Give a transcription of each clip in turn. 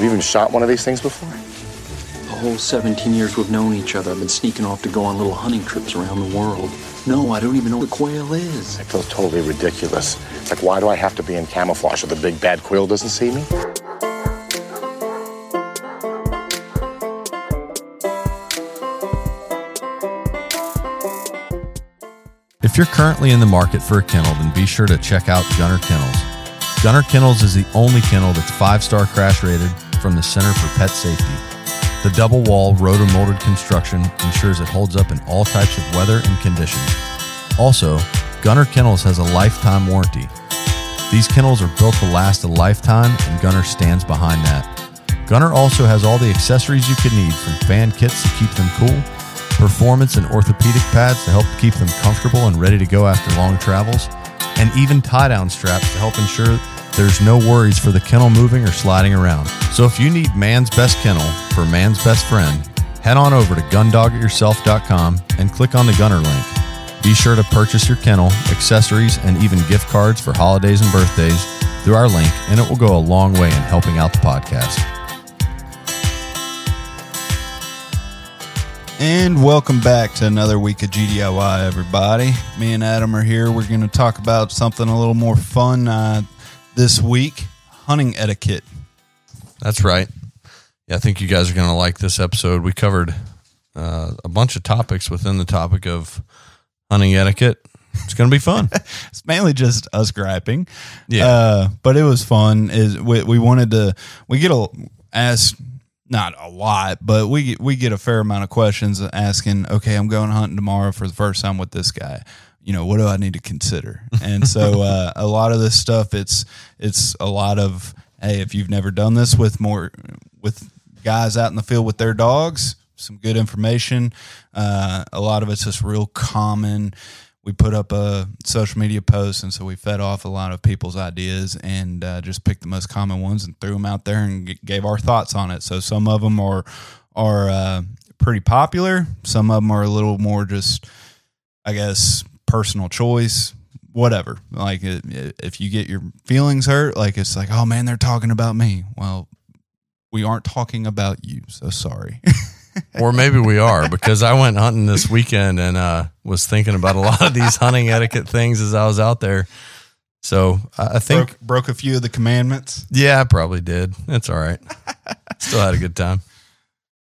Have you even shot one of these things before? The whole 17 years we've known each other, I've been sneaking off to go on little hunting trips around the world. No, I don't even know what a quail is. It feels totally ridiculous. It's like, why do I have to be in camouflage so the big bad quail doesn't see me? If you're currently in the market for a kennel, then be sure to check out Gunner Kennels. Gunner Kennels is the only kennel that's five star crash rated from the Center for Pet Safety. The double wall rotor molded construction ensures it holds up in all types of weather and conditions. Also, Gunner Kennels has a lifetime warranty. These kennels are built to last a lifetime, and Gunner stands behind that. Gunner also has all the accessories you could need from fan kits to keep them cool, performance and orthopedic pads to help keep them comfortable and ready to go after long travels, and even tie down straps to help ensure there's no worries for the kennel moving or sliding around. So if you need man's best kennel for man's best friend, head on over to gundogityourself.com and click on the Gunner link. Be sure to purchase your kennel, accessories, and even gift cards for holidays and birthdays through our link, and it will go a long way in helping out the podcast. And welcome back to another week of GDIY, everybody. Me and Adam are here. We're going to talk about something a little more fun uh, this week hunting etiquette. That's right. Yeah, I think you guys are going to like this episode. We covered uh, a bunch of topics within the topic of hunting etiquette. It's going to be fun. It's mainly just us griping. Yeah. Uh, but it was fun. Is we, we wanted to, we get a, ask, not a lot, but we, we get a fair amount of questions asking, okay, I'm going hunting tomorrow for the first time with this guy. You know, what do I need to consider? And so uh, a lot of this stuff, it's, it's a lot of, hey, if you've never done this with more, with guys out in the field with their dogs, some good information. Uh, a lot of it's just real common. We put up a social media post, and so we fed off a lot of people's ideas and uh, just picked the most common ones and threw them out there and g- gave our thoughts on it. So some of them are are uh, pretty popular. Some of them are a little more just, I guess, personal choice. Whatever. Like it, it- if you get your feelings hurt, like it's like, oh man, they're talking about me. Well, we aren't talking about you. So sorry. or maybe we are because I went hunting this weekend and uh, was thinking about a lot of these hunting etiquette things as I was out there. So I think, broke, broke a few of the commandments. yeah, I probably did. It's all right. Still had a good time.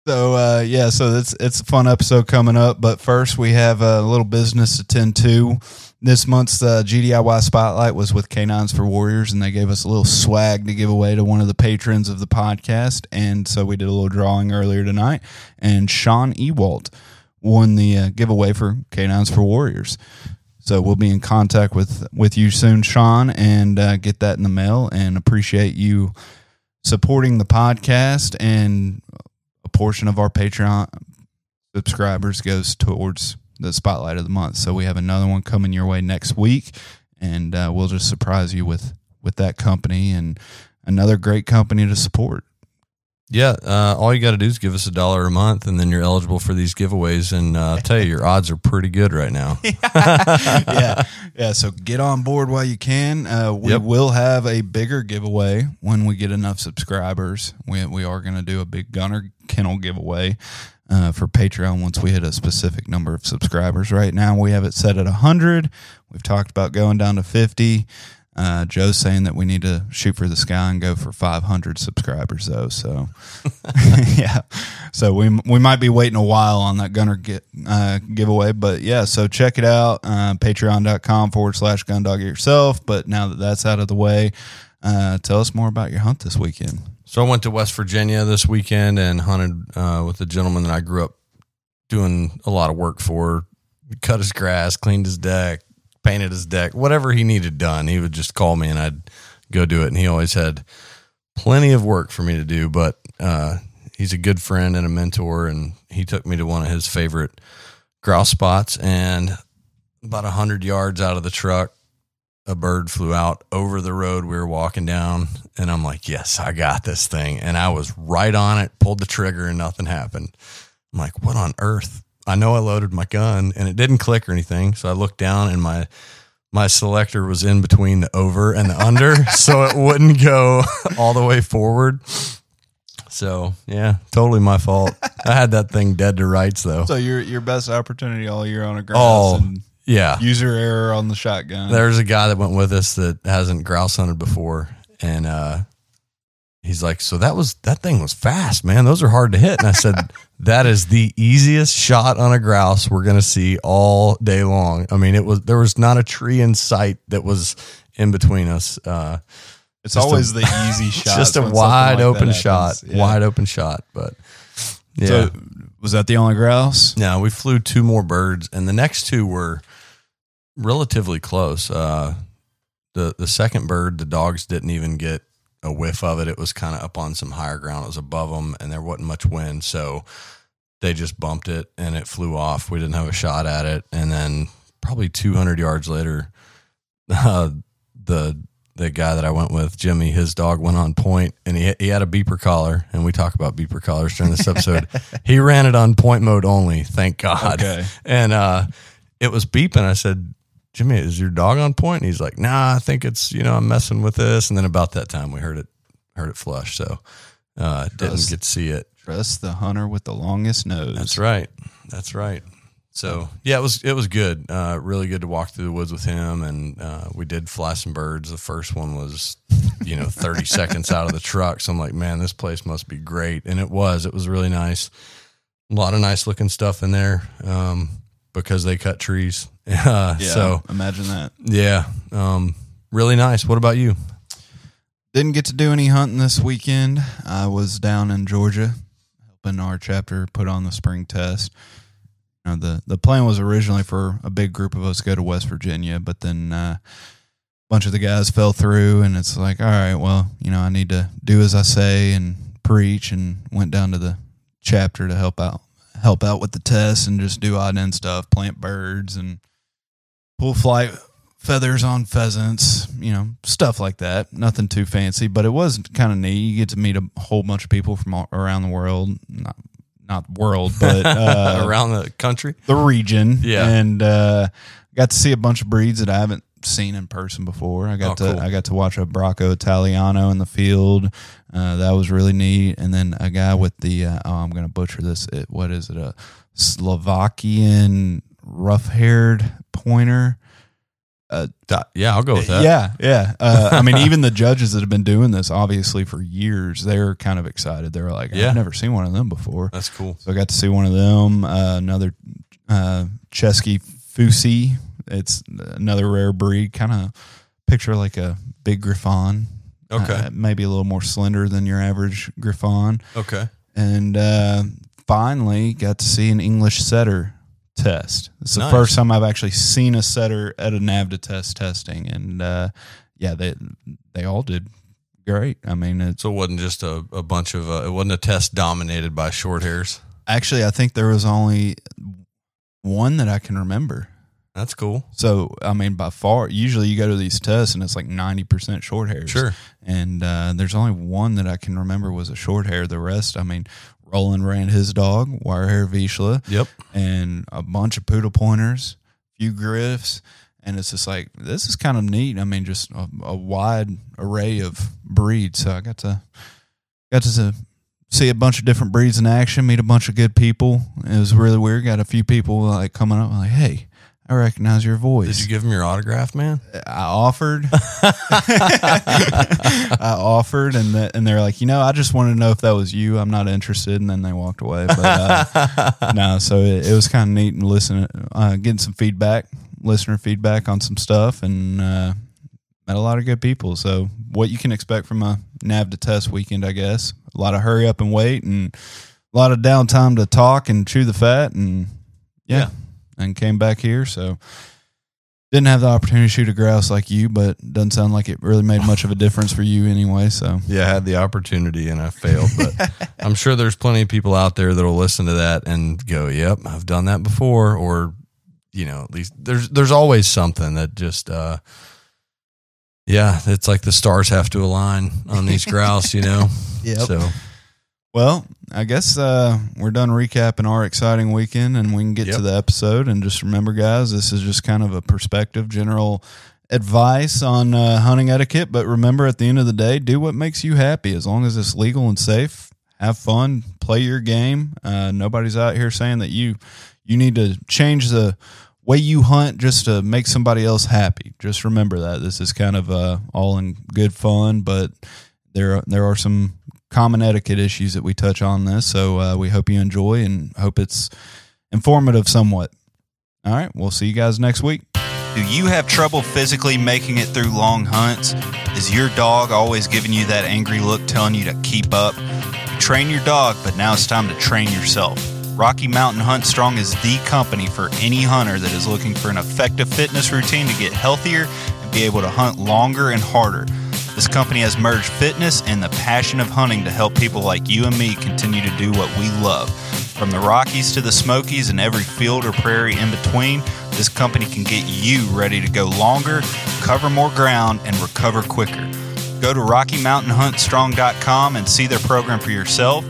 So uh, yeah, so it's it's a fun episode coming up. But first, we have a little business to tend to. This month's uh, GDIY spotlight was with Canines for Warriors, and they gave us a little swag to give away to one of the patrons of the podcast. And so we did a little drawing earlier tonight, and Sean Ewalt won the uh, giveaway for Canines for Warriors. So we'll be in contact with with you soon, Sean, and uh, get that in the mail. And appreciate you supporting the podcast and portion of our Patreon subscribers goes towards the spotlight of the month. So we have another one coming your way next week, and uh, we'll just surprise you with with that company and another great company to support. Yeah, uh, all you got to do is give us a dollar a month, and then you're eligible for these giveaways. And uh, I'll tell you, your odds are pretty good right now. yeah, yeah. So get on board while you can. Uh, we Yep. will have a bigger giveaway when we get enough subscribers. We we are going to do a big Gunner Kennel giveaway uh, for Patreon once we hit a specific number of subscribers. Right now, we have it set at hundred. We've talked about going down to fifty. Uh, Joe's saying that we need to shoot for the sky and go for 500 subscribers, though. So, yeah, so we we might be waiting a while on that Gunner get, uh, giveaway, but yeah. So check it out, uh, Patreon.com forward slash Gundog yourself. But now that that's out of the way, uh, tell us more about your hunt this weekend. So I went to West Virginia this weekend and hunted uh, with a gentleman that I grew up doing a lot of work for. Cut his grass, cleaned his deck, painted his deck, whatever he needed done. He would just call me and I'd go do it. And he always had plenty of work for me to do, but uh, he's a good friend and a mentor. And he took me to one of his favorite grouse spots. And about a hundred yards out of the truck, a bird flew out over the road we were walking down and i'm like yes i got this thing and i was right on it pulled the trigger and nothing happened i'm like what on earth i know i loaded my gun and it didn't click or anything so i looked down and my my selector was in between the over and the under so it wouldn't go all the way forward so yeah totally my fault i had that thing dead to rights though So your your best opportunity all year on a grouse. oh and yeah user error on the shotgun. There's a guy that went with us that hasn't grouse hunted before, and uh, he's like, "So that was that thing was fast, man. Those are hard to hit." And I said, "That is the easiest shot on a grouse we're gonna see all day long. I mean, it was there was not a tree in sight that was in between us. Uh, it's always a- the easy shot. just a wide like open shot, Yeah. wide open shot. But yeah, So was that the only grouse? no, we flew two more birds, and the next two were relatively close. Uh, the the second bird, the dogs didn't even get a whiff of it. It was kind of up on some higher ground. It was above them, and there wasn't much wind, so they just bumped it, and it flew off. We didn't have a shot at it, and then probably 200 yards later, uh, the the guy that I went with, Jimmy, his dog went on point, and he he had a beeper collar, and we talk about beeper collars during this episode. he ran it on point mode only, thank God. Okay. And uh, it was beeping. I said, Jimmy, is your dog on point? And he's like, Nah, I think it's you know I'm messing with this. And then about that time, we heard it heard it flush, so uh, didn't get to see it. Trust the hunter with the longest nose. That's right. That's right. So yeah, it was it was good. Uh, really good to walk through the woods with him, and uh, we did fly some birds. The first one was, you know, thirty seconds out of the truck. So I'm like, man, this place must be great, and it was. It was really nice. A lot of nice looking stuff in there um, because they cut trees. Uh, Yeah. So imagine that. yeah, um, really nice. What about you? Didn't get to do any hunting this weekend. I was down in Georgia helping our chapter put on the spring test. You know, the the plan was originally for a big group of us to go to West Virginia, but then uh, a bunch of the guys fell through, and it's like, all right, well, you know, I need to do as I say and preach, and went down to the chapter to help out help out with the tests and just do odd end stuff, plant birds and pull flight feathers on pheasants, you know, stuff like that. Nothing too fancy, but it was kind of neat. You get to meet a whole bunch of people from all around the world, not not world, but uh, Around the country? the region. Yeah. and uh, got to see a bunch of breeds that I haven't seen in person before. I got Oh, to cool. I got to watch a Bracco Italiano in the field. Uh, that was really neat. And then a guy with the uh, oh, I'm going to butcher this. It, what is it? A Slovakian rough-haired pointer. That- yeah, I'll go with that. Yeah, yeah. Uh, I mean, even the judges that have been doing this, obviously for years, they're kind of excited. They're like, Yeah. I've never seen one of them before. That's cool. So I got to see one of them. Uh, another uh, Chesky Fusi. It's another rare breed. Kind of picture like a big Griffon. Okay. Uh, maybe a little more slender than your average Griffon. Okay. And uh, finally got to see an English setter test. It's the Nice. first time I've actually seen a setter at a NAVHDA test testing. And uh, yeah, they they all did great. I mean, it's So it wasn't just a, a bunch of, uh, it wasn't a test dominated by short hairs. actually I think there was only one that I can remember. That's cool. So I mean, by far, usually you go to these tests and it's like ninety percent short hairs. Sure. And uh, there's only one that I can remember was a short hair. The rest, I mean, Roland ran his dog, wire hair Vizsla, Yep. and a bunch of pudelpointers, few griffs, and it's just like this is kind of neat. I mean, just a, a wide array of breeds. So I got to got to see a bunch of different breeds in action, meet a bunch of good people. It was really weird. Got a few people like coming up like, "Hey, I recognize your voice." Did you give him your autograph, man? I offered. I offered, and the, and they're like, you know, I just wanted to know if that was you. I'm not interested, and then they walked away. But uh, no, so it, it was kind of neat and listening, uh, getting some feedback, listener feedback on some stuff, and uh, met a lot of good people. So what you can expect from a NAVHDA test weekend, I guess, a lot of hurry up and wait, and a lot of downtime to talk and chew the fat, and yeah, Yeah. And came back here. So didn't have the opportunity to shoot a grouse like you, but doesn't sound like it really made much of a difference for you anyway. So Yeah, I had the opportunity and I failed, but I'm sure there's plenty of people out there that'll listen to that and go, "Yep, I've done that before," or you know, at least there's there's always something that just uh yeah, it's like the stars have to align on these grouse, you know. yeah. So Well, I guess uh, we're done recapping our exciting weekend, and we can get Yep. to the episode. And just remember, guys, this is just kind of a perspective, general advice on uh, hunting etiquette. But remember, at the end of the day, do what makes you happy. As long as it's legal and safe, have fun, play your game. Uh, nobody's out here saying that you you need to change the way you hunt just to make somebody else happy. Just remember that this is kind of uh, all in good fun, but there there are some common etiquette issues that we touch on this. So uh, we hope you enjoy and hope it's informative somewhat. All right, we'll see you guys next week. Do you have trouble physically making it through long hunts? Is your dog always giving you that angry look telling you to keep up? You train your dog, but now it's time to train yourself. Rocky Mountain Hunt Strong is the company for any hunter that is looking for an effective fitness routine to get healthier and be able to hunt longer and harder. This company has merged fitness and the passion of hunting to help people like you and me continue to do what we love. From the Rockies to the Smokies and every field or prairie in between, this company can get you ready to go longer, cover more ground, and recover quicker. Go to RockyMountainHuntStrong.com and see their program for yourself.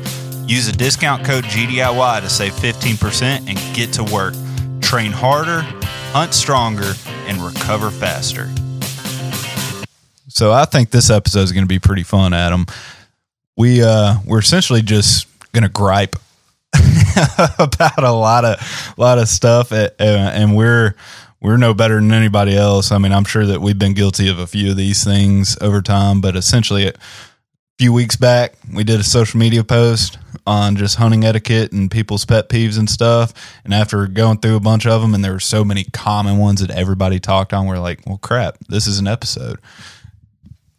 Use the discount code GDIY to save 15% and get to work. Train harder, hunt stronger, and recover faster. So I think this episode is going to be pretty fun, Adam. We uh, we're essentially just going to gripe about a lot of lot of stuff, and we're we're no better than anybody else. I mean, I'm sure that we've been guilty of a few of these things over time, but essentially, a few weeks back, we did a social media post on just hunting etiquette and people's pet peeves and stuff. And after going through a bunch of them, and there were so many common ones that everybody talked on, we're like, well, crap, this is an episode.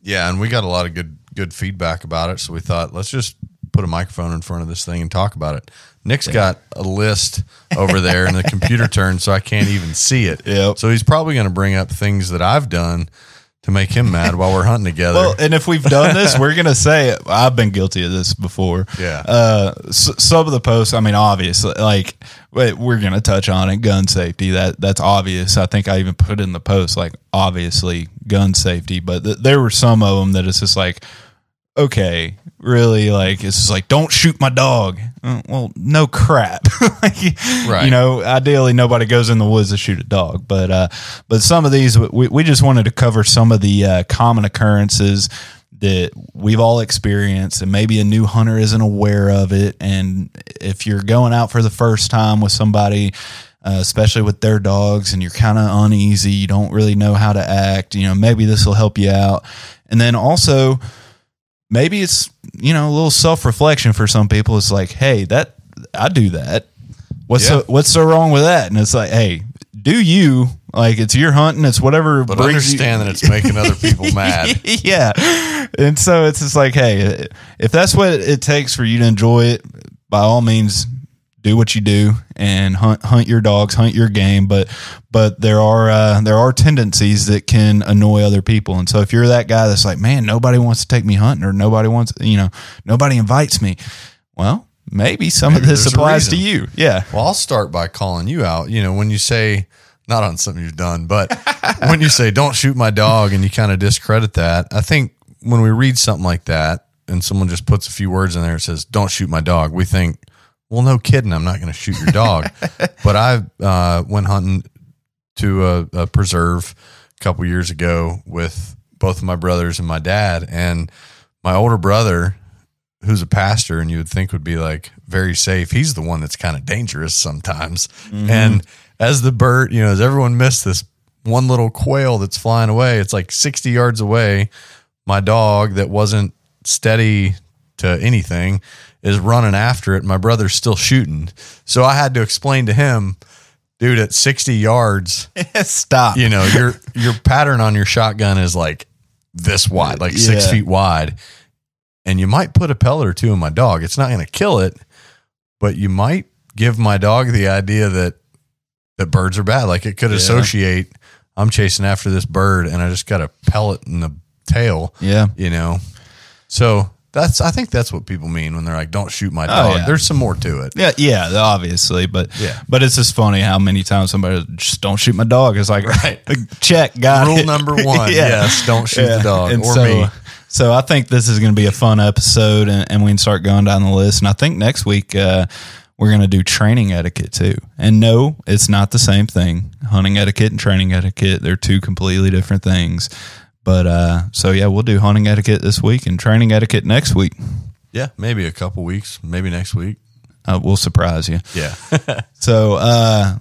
Yeah, and we got a lot of good good feedback about it, so we thought let's just put a microphone in front of this thing and talk about it. Nick's got a list over there, and the computer turned, so I can't even see it. Yep. So he's probably going to bring up things that I've done to make him mad while we're hunting together. Well, and if we've done this, we're gonna say it. I've been guilty of this before. Yeah. Uh, s- some of the posts. I mean, obviously, like we're gonna touch on it. Gun safety. That that's obvious. I think I even put in the post like obviously gun safety. But th- there were some of them that it's just like, okay, really, like it's just like don't shoot my dog. Uh, Well, no crap. Like, Right. You know, ideally nobody goes in the woods to shoot a dog, but uh, but some of these we we just wanted to cover some of the uh, common occurrences that we've all experienced, and maybe a new hunter isn't aware of it. And if you're going out for the first time with somebody. uh, especially with their dogs, and you're kind of uneasy. You don't really know how to act. You know, maybe this will help you out. And then also, maybe it's you know a little self reflection for some people. It's like, hey, that I do that. What's Yeah. so what's so wrong with that? And it's like, hey, do you like it's your hunting? It's whatever. But brings understand you- that it's making other people mad. yeah. And so it's just like, hey, if that's what it takes for you to enjoy it, by all means, do what you do and hunt hunt your dogs, hunt your game. But but there are uh, there are tendencies that can annoy other people. And so if you're that guy that's like, man, nobody wants to take me hunting, or nobody wants, you know, nobody invites me. Well, maybe some Maybe of this applies to you. Yeah. Well, I'll start by calling you out. You know, when you say, not on something you've done, but when you say, don't shoot my dog, and you kind of discredit that, I think when we read something like that and someone just puts a few words in there and says, don't shoot my dog, we think, well, no kidding, I'm not going to shoot your dog. but I uh, went hunting to a, a preserve a couple years ago with both of my brothers and my dad. And my older brother, who's a pastor and you would think would be like very safe, he's the one that's kind of dangerous sometimes. And as the bird, you know, as everyone missed this one little quail that's flying away, it's like 60 yards away. My dog that wasn't steady to anything is running after it. My brother's still shooting. So I had to explain to him, dude, at 60 yards, Stop. you know, your your pattern on your shotgun is like this wide, like six Yeah. feet wide. And you might put a pellet or two in my dog. It's not gonna kill it, but you might give my dog the idea that that birds are bad. Like it could Yeah. associate I'm chasing after this bird and I just got a pellet in the tail. Yeah. You know. So that's I think that's what people mean when they're like, Don't shoot my Oh, dog. yeah. There's some more to it. Yeah, yeah, obviously, but Yeah. but it's just funny how many times somebody just don't shoot my dog. It's like Right. check, got Rule it. number one, yes, don't shoot the dog And or so, me. So I think this is going to be a fun episode, and, and we can start going down the list. And I think next week uh, we're going to do training etiquette too. And no, it's not the same thing. Hunting etiquette and training etiquette they're two completely different things. But uh, so yeah, we'll do hunting etiquette this week and training etiquette next week. Yeah, maybe a couple weeks, maybe next week. Uh, we'll surprise you. Yeah. So uh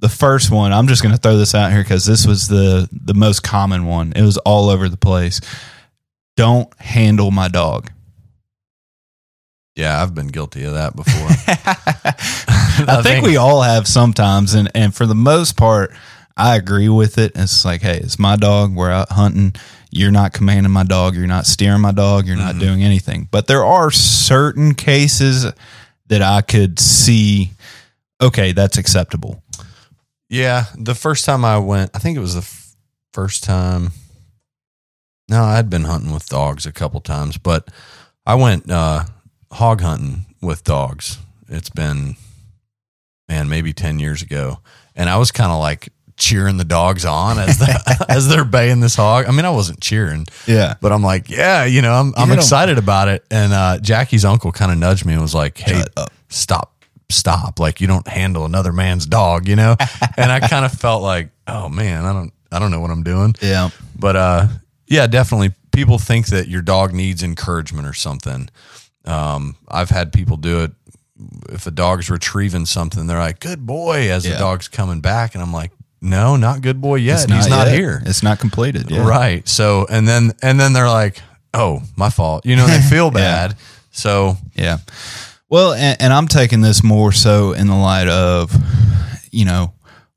the first one, I'm just going to throw this out here because this was the the most common one. It was all over the place. Don't handle my dog. yeah, I've been guilty of that before. I, think, we all have sometimes, and and for the most part, I agree with it. It's like, hey, it's my dog. We're out hunting. You're not commanding my dog. You're not steering my dog. You're not doing anything. But there are certain cases that I could see. Okay, that's acceptable. Yeah, the first time I went, I think it was the f- first time. No, I'd been hunting with dogs a couple times, but I went uh, hog hunting with dogs. It's been, man, maybe ten years ago, and I was kind of like cheering the dogs on as the, as they're baying this hog. I mean, I wasn't cheering, Yeah. but I'm like, yeah, you know, I'm I'm excited about it. And uh, Jackie's uncle kind of nudged me and was like, hey, stop, stop. Like you don't handle another man's dog, you know? and I kind of felt like, oh man, I don't I don't know what I'm doing. Yeah. But uh yeah, definitely people think that your dog needs encouragement or something. Um I've had people do it if a dog's retrieving something, they're like, Good boy, as the dog's coming back. And I'm like, No, not good boy yet. He's not yet. here. It's not completed. Yeah. Right. So and then and then they're like, Oh, my fault. You know, they feel bad. So Yeah. Well, and, and I'm taking this more so in the light of, you know,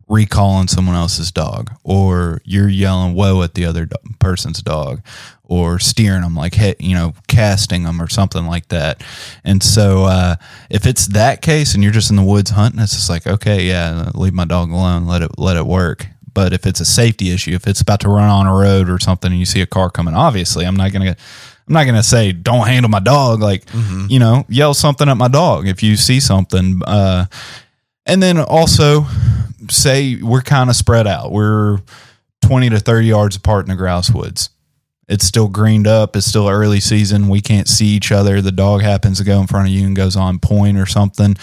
recalling someone else's dog, or you're yelling "whoa" at the other do- person's dog, or steering them like, hey, you know, casting them or something like that. And so, uh, if it's that case and you're just in the woods hunting, it's just like, okay, yeah, leave my dog alone, let it let it work. But if it's a safety issue, if it's about to run on a road or something, and you see a car coming, obviously, I'm not gonna. I'm not gonna say don't handle my dog. Like, you know, yell something at my dog if you see something. Uh, and then also say we're kind of spread out. We're 20 to 30 yards apart in the grouse woods. It's still greened up. It's still early season. We can't see each other. The dog happens to go in front of you and goes on point or something.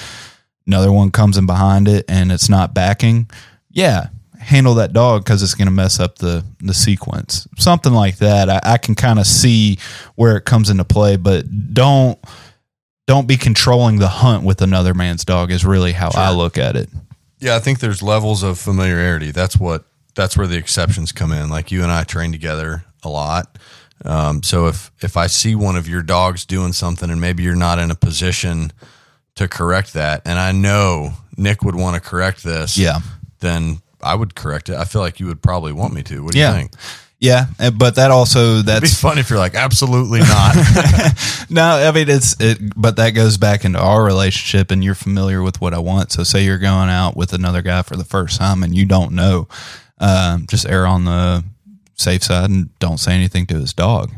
Another one comes in behind it and it's not backing. Yeah, handle that dog because it's going to mess up the the sequence. Something like that. I, I can kind of see where it comes into play, but don't don't be controlling the hunt with another man's dog. Is really how I look at it. Yeah, I think there's levels of familiarity. That's what that's where the exceptions come in. Like you and I train together a lot. Um, so if if I see one of your dogs doing something and maybe you're not in a position to correct that, and I know Nick would want to correct this, Yeah. then I would correct it. I feel like you would probably want me to. What do Yeah. you think? Yeah, eh, but that also It'd be that's fun if you're like, absolutely not. no. I mean, it's it, but that goes back into our relationship, and you're familiar with what I want. So, say you're going out with another guy for the first time, and you don't know, um, just err on the safe side and don't say anything to his dog.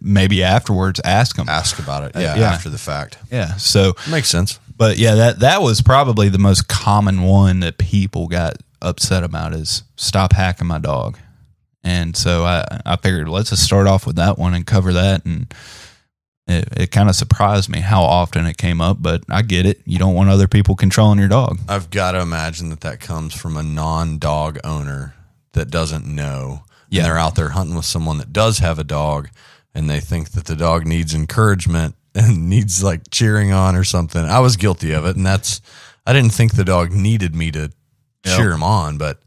Maybe afterwards, ask him. Ask about it. Yeah, yeah. after the fact. Yeah. So, Makes sense. but yeah, that that was probably the most common one that people got upset about is stop hacking my dog. And so I I figured let's just start off with that one and cover that and it, it kind of surprised me how often it came up, but I get it. You don't want other people controlling your dog. I've got to imagine that that comes from a non-dog owner that doesn't know. Yeah. And they're out there hunting with someone that does have a dog, and they think that the dog needs encouragement and needs like cheering on or something. I was guilty of it, and that's I didn't think the dog needed me to Yep. cheer him on, but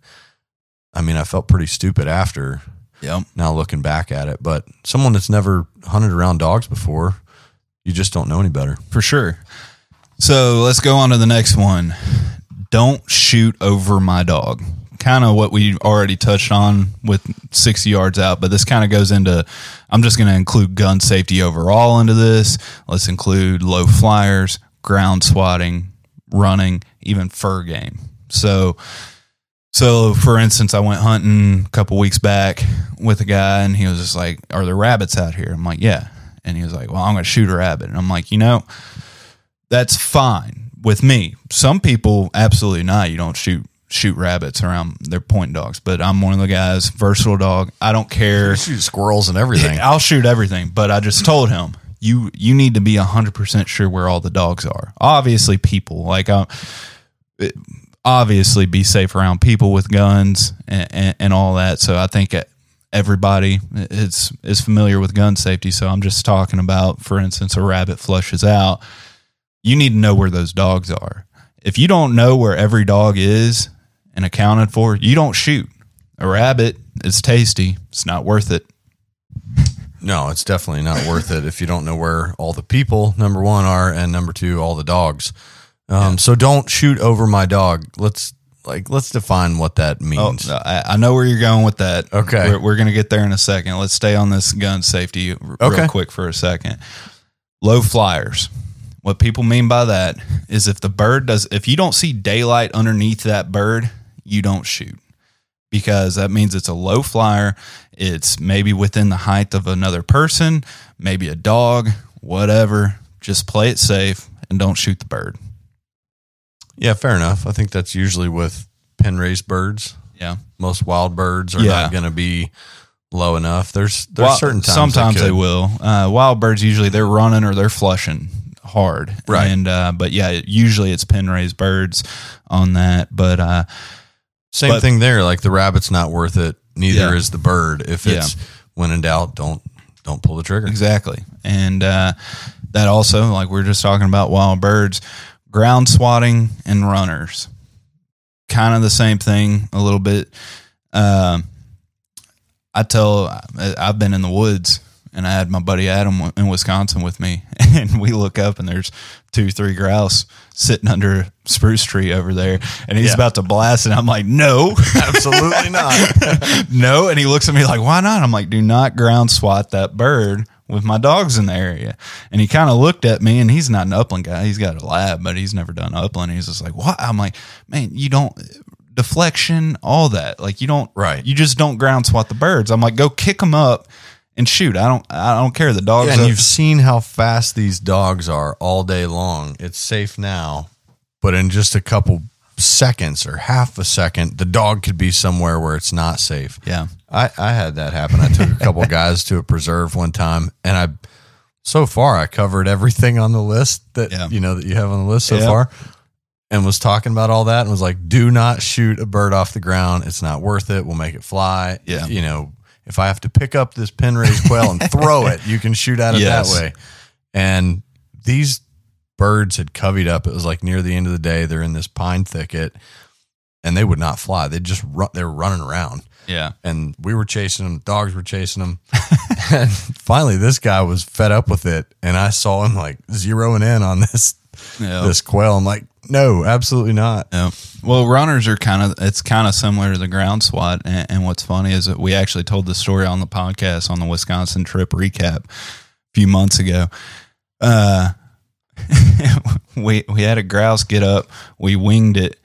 I mean, I felt pretty stupid after. Yep. Now looking back at it, but someone that's never hunted around dogs before, you just don't know any better. For sure. So let's go on to the next one. Don't shoot over my dog. Kind of what we already touched on with 60 yards out, but this kind of goes into I'm just going to include gun safety overall into this. Let's include low flyers, ground swatting, running, even fur game. So, so for instance, I went hunting a couple weeks back with a guy, and he was just like, "Are there rabbits out here?" I'm like, "Yeah," and he was like, "Well, I'm going to shoot a rabbit," and I'm like, "You know, that's fine with me. Some people absolutely not. You don't shoot shoot rabbits around their point dogs, but I'm one of the guys, versatile dog. I don't care. Shoot squirrels and everything. I'll shoot everything, but I just told him you you need to be hundred percent sure where all the dogs are. Obviously, people like uh, it- obviously be safe around people with guns and, and, and all that. So I think everybody is is familiar with gun safety. So I'm just talking about, for instance, a rabbit flushes out. You need to know where those dogs are. If you don't know where every dog is and accounted for, you don't shoot. A rabbit is tasty. It's not worth it. No, it's definitely not worth it if you don't know where all the people, number one, are, and number two, all the dogs. Um, So don't shoot over my dog. Let's like let's define what that Oh, means. I, I know where you're going with that. Okay. we're, we're going to get there in a second. Let's stay on this gun safety r- Okay. real quick for a second. Low flyers. What people mean by that is if the bird does, if you don't see daylight underneath that bird, you don't shoot because that means it's a low flyer. It's maybe within the height of another person, maybe a dog, whatever. Just play it safe and don't shoot the bird. Yeah, fair enough. I think that's usually with pen raised birds. Yeah. Most wild birds are Yeah. not going to be low enough. There's there's Well, certain times sometimes they, could. will. Uh, wild birds usually they're running or they're flushing hard, Right. And uh, but yeah, usually it's pen raised birds on that. But uh, Same but- thing there. Like the rabbit's not worth it. Neither Yeah. is the bird. If it's when in doubt, don't don't pull the trigger. exactly, and uh, that also like we are just talking about wild birds, ground swatting and runners, kind of the same thing a little bit. Um, I tell I've been in the woods and I had my buddy Adam in Wisconsin with me, and we look up and there's two, three grouse sitting under a spruce tree over there, and he's Yeah. about to blast, and I'm like, no, Absolutely not. no, and he looks at me like, why not? I'm like, do not ground swat that bird with my dogs in the area. And he kind of looked at me, and he's not an upland guy. He's got a lab, but he's never done upland. He's just like, what? I'm like, man, you don't deflection, all that. Like you don't, Right. You just don't ground swat the birds. I'm like, go kick them up and shoot. I don't, I don't care. The dogs. Yeah, and up- you've seen how fast these dogs are all day long. It's safe now, but in just a couple seconds or half a second, the dog could be somewhere where it's not safe. yeah, I, I had that happen. I took a couple guys to a preserve one time, and I so far I covered everything on the list that Yeah. you know that you have on the list so Yeah. far, and was talking about all that and was like, "Do not shoot a bird off the ground. It's not worth it. We'll make it fly. Yeah. you know." If I have to pick up this pen raised quail and throw it, you can shoot at it Yes. that way. And these birds had covied up. It was like near the end of the day. They're in this pine thicket. and they would not fly. They just run. They were running around, Yeah. and we were chasing them. Dogs were chasing them, and finally, this guy was fed up with it, and I saw him like zeroing in on this Yeah. this quail. I'm like, no, absolutely not. Yeah. Well, runners are kind of it's kind of similar to the ground swat, and, and what's funny is that we actually told the story on the podcast on the Wisconsin trip recap a few months ago. Uh, we we had a grouse get up, we winged it,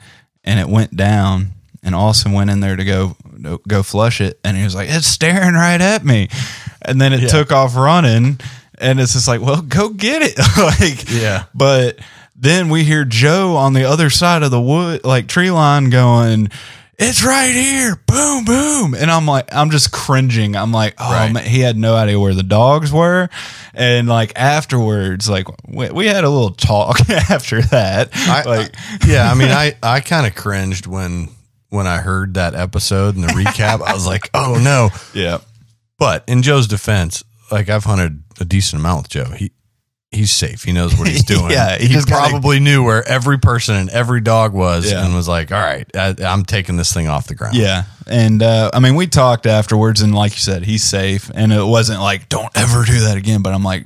and it went down. And Austin went in there to go to go flush it, and he was like, "It's staring right at me," and then it took off running, and it's just like, "Well, go get it!" like, Yeah. but then we hear Joe on the other side of the wood, like tree line, going, "It's right here!" Boom, boom, and I'm like, I'm just cringing. I'm like, oh Right. man, he had no idea where the dogs were, and like afterwards, like we, we had a little talk after that. I, like, I- yeah, I mean, I, I kind of cringed when when I heard that episode and the recap. I was like, oh no. yeah, But in Joe's defense, like I've hunted a decent amount with Joe. He he's safe. He knows what he's doing. Yeah, he he, just gotta- probably knew where every person and every dog was, Yeah. and was like, "All right, I, I'm taking this thing off the ground." yeah, and uh, I mean, we talked afterwards, and like you said, he's safe, and it wasn't like, don't ever do that again. But I'm like.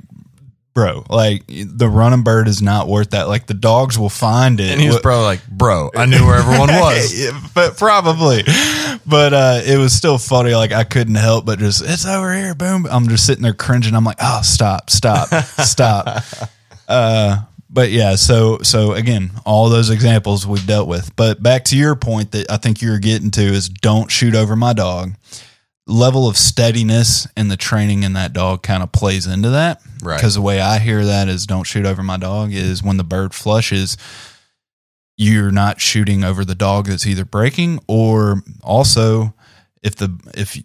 Bro, like the running bird is not worth that. Like the dogs will find it. and he was probably like, "Bro, I knew where everyone was." But probably. But uh, it was still funny. Like I couldn't help but just it's over here. Boom. I'm just sitting there cringing. I'm like, oh, stop, stop, stop. Uh, but yeah. So so again, all those examples we've dealt with. But back to your point that I think you're getting to is don't shoot over my dog. Level of steadiness and the training in that dog kind of plays into that. Right. Because the way I hear that is don't shoot over my dog is when the bird flushes, you're not shooting over the dog that's either breaking or also if the if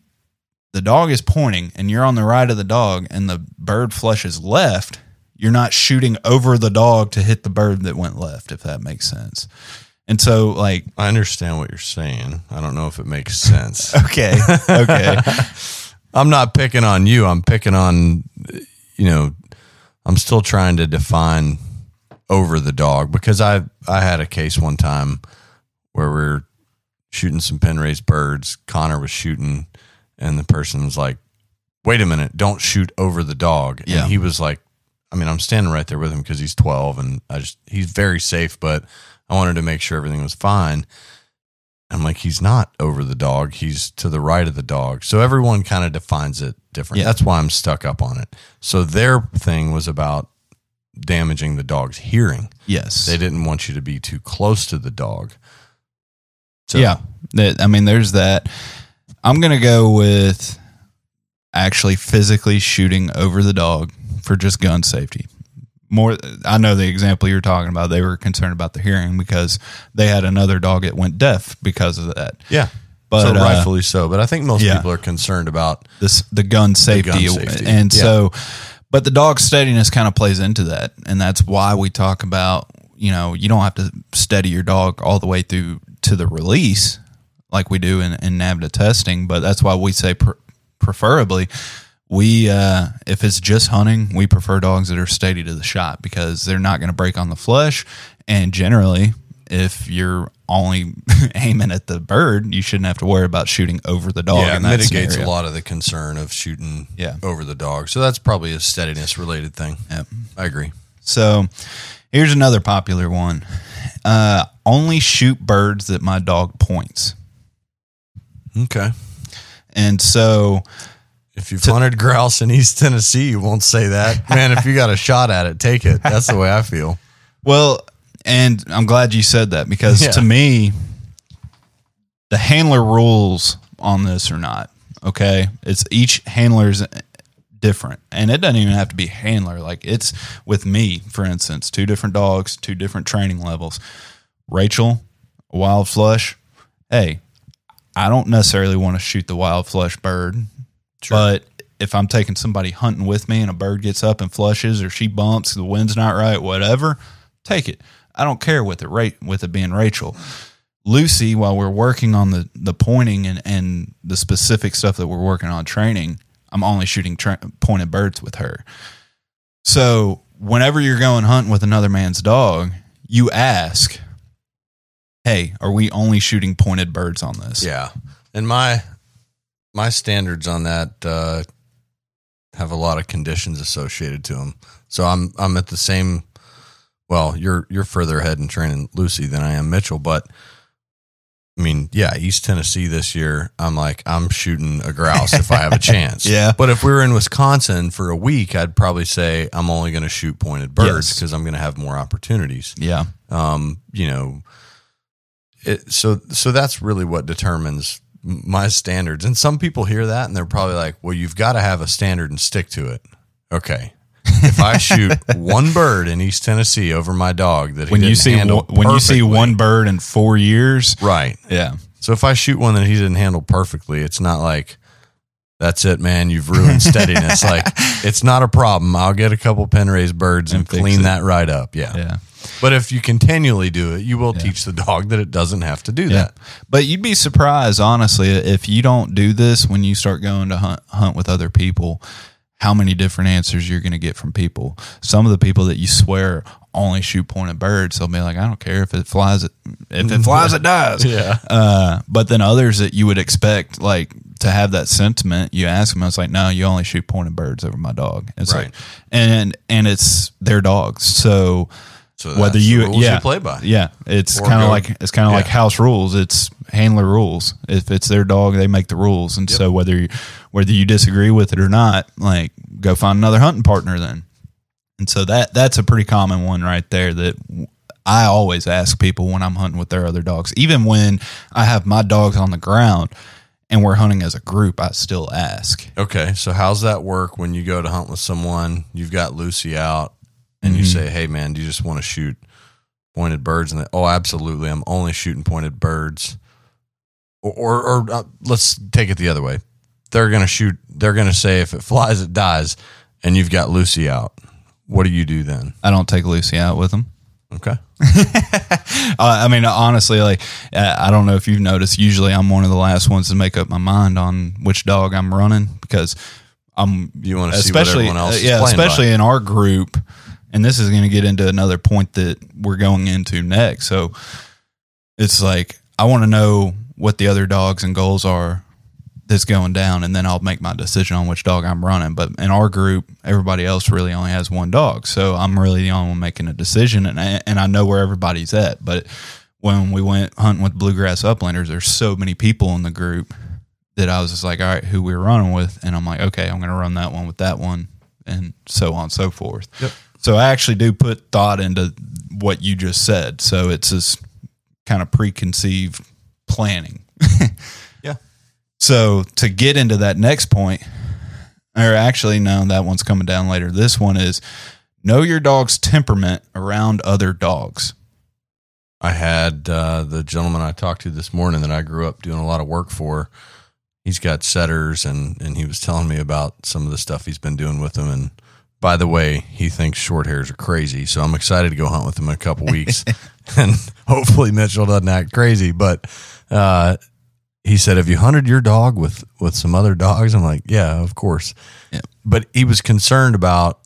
the dog is pointing and you're on the right of the dog and the bird flushes left you're not shooting over the dog to hit the bird that went left if that makes sense and so like I understand what you're saying. I don't know if it makes sense. okay okay I'm not picking on you. I'm picking on, you know, I'm still trying to define over the dog because I I had a case one time where we are shooting some pen raised birds. Connor was shooting, and the person was like, "Wait a minute, don't shoot over the dog." Yeah. And he was like, "I mean, I'm standing right there with him because he's 12, and I just he's very safe, but I wanted to make sure everything was fine." I'm like, he's not over the dog. He's to the right of the dog. So everyone kind of defines it different. Yeah. That's why I'm stuck up on it. So their thing was about damaging the dog's hearing. yes They didn't want you to be too close to the dog. So yeah that, i mean there's that i'm gonna go with actually physically shooting over the dog for just gun safety more i know the example you're talking about they were concerned about the hearing because they had another dog that went deaf because of that yeah. But, so uh, rightfully so. But I think most yeah. people are concerned about this the gun safety, safety. and Yeah. so but the dog steadiness kind of plays into that and that's why we talk about you know you don't have to steady your dog all the way through to the release like we do in, in NAVHDA testing but that's why we say pr- preferably we uh if it's just hunting we prefer dogs that are steady to the shot because they're not going to break on the flesh and generally if you're only aiming at the bird you shouldn't have to worry about shooting over the dog yeah, it mitigates scenario. a lot of the concern of shooting Yeah. over the dog. So that's probably a steadiness related thing. Yep. I agree. So here's another popular one. Uh, only shoot birds that my dog points. Okay. And so, If you've hunted grouse in East Tennessee, you won't say that. Man, if you got a shot at it, take it. That's the way I feel. well, and I'm glad you said that because Yeah. to me, the handler rules on this or not okay. It's each handler's different, and it doesn't even have to be handler. Like it's with me, for instance, two different dogs, two different training levels. Rachel, wild flush. Hey, I don't necessarily want to shoot the wild flush bird, but if I'm taking somebody hunting with me and a bird gets up and flushes or she bumps, the wind's not right, whatever, take it. I don't care with it right with it being Rachel. Lucy, while we're working on the the pointing and, and the specific stuff that we're working on training, I'm only shooting tra- pointed birds with her. So whenever you're going hunting with another man's dog, you ask, hey, are we only shooting pointed birds on this? Yeah, and my my standards on that uh, have a lot of conditions associated to them. So I'm I'm at the same. Well, you're you're further ahead in training Lucy than I am Mitchell, but I mean, yeah, East Tennessee this year, I'm like, I'm shooting a grouse if I have a chance. Yeah. But if we were in Wisconsin for a week, I'd probably say I'm only going to shoot pointed birds Yes. because I'm going to have more opportunities. Yeah. Um, you know, it, so so that's really what determines my standards. And some people hear that and they're probably like, "Well, you've got to have a standard and stick to it." Okay. If I shoot one bird in East Tennessee over my dog that he When you see one, when you see one bird in four years, right? yeah, So if I shoot one that he didn't handle perfectly, it's not like that's it, man. You've ruined steadiness. like it's not a problem. I'll get a couple pen raised birds and, And clean it. that right up. Yeah. yeah. But if you continually do it, you will teach the dog that it doesn't have to do that. But you'd be surprised, honestly, if you don't do this when you start going to hunt, hunt with other people, how many different answers you're going to get from people. Some of the people that you swear only shoot pointed birds, they'll be like, I don't care if it flies, it if it flies, it dies. Yeah. Uh, but then others that you would expect, like to have that sentiment, you ask them, I was like, no, you only shoot pointed birds over my dog. It's Right. like, and and it's their dogs, so So whether you yeah you play by. yeah. It's kind of like it's kind of like house rules. It's handler rules. If it's their dog they make the rules. And so whether you whether you disagree with it or not like go find another hunting partner then. And so that that's a pretty common one right there that I always ask people when I'm hunting with their other dogs. Even when I have my dogs on the ground and we're hunting as a group I still ask. Okay. So how's that work when you go to hunt with someone? You've got Lucy out, and you Mhm. say, "Hey, man, do you just want to shoot pointed birds?" And they, oh, absolutely, I'm only shooting pointed birds. Or, or, or uh, let's take it the other way. They're gonna shoot. They're gonna say, if it flies, it dies, and you've got Lucy out. What do you do then? I don't take Lucy out with them Okay. Uh, I mean, honestly, like uh, I don't know if you've noticed. Usually, I'm one of the last ones to make up my mind on which dog I'm running because I'm You want to see what especially everyone else uh, is yeah, playing by. especially in our group. And this is going to get into another point that we're going into next. So it's like I want to know what the other dogs and goals are that's going down, and then I'll make my decision on which dog I'm running. But in our group, everybody else really only has one dog, so I'm really the only one making a decision, and I, and I know where everybody's at. But when we went hunting with bluegrass uplanders, there's so many people in the group that I was just like, all right, who we're running with, and I'm like, okay, I'm going to run that one with that one, and so on and so forth. Yep. So I actually do put thought into what you just said. So it's this kind of preconceived planning. Yeah. So to get into that next point, or actually, no, that one's coming down later. This one is know your dog's temperament around other dogs. I had uh, the gentleman I talked to this morning that I grew up doing a lot of work for. He's got setters, and and he was telling me about some of the stuff he's been doing with them. And by the way, he thinks short hairs are crazy, so I'm excited to go hunt with him in a couple weeks, and hopefully Mitchell doesn't act crazy. But uh, he said, "Have you hunted your dog with with some other dogs?" I'm like, "Yeah, of course." Yeah. But he was concerned about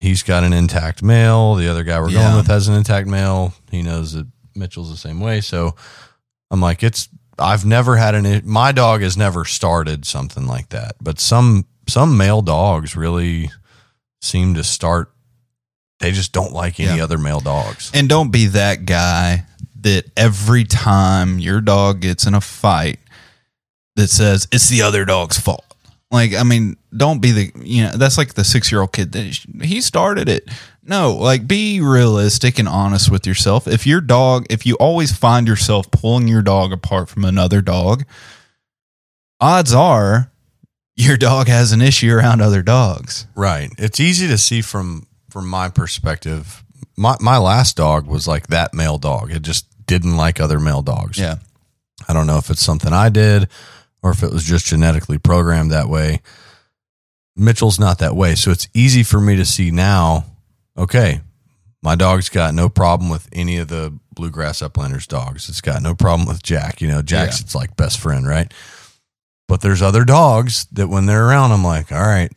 he's got an intact male. The other guy we're Yeah. going with has an intact male. He knows that Mitchell's the same way. So I'm like, it's, I've never had an, my dog has never started something like that. But some, some male dogs really seem to start, they just don't like any Yeah. other male dogs. And don't be that guy that every time your dog gets in a fight that says it's the other dog's fault. Like, I mean, don't be the, you know, that's like the six year old kid that he started it. No, like be realistic and honest with yourself. If your dog, if you always find yourself pulling your dog apart from another dog, odds are your dog has an issue around other dogs. Right. It's easy to see from from my perspective. My my last dog was like that male dog. It just didn't like other male dogs. Yeah. I don't know if it's something I did or if it was just genetically programmed that way. Mitchell's not that way. So it's easy for me to see now, okay, my dog's got no problem with any of the bluegrass uplanders dogs. It's got no problem with Jack. You know, Jack's Yeah. its like best friend, right? But there's other dogs that when they're around, I'm like, all right,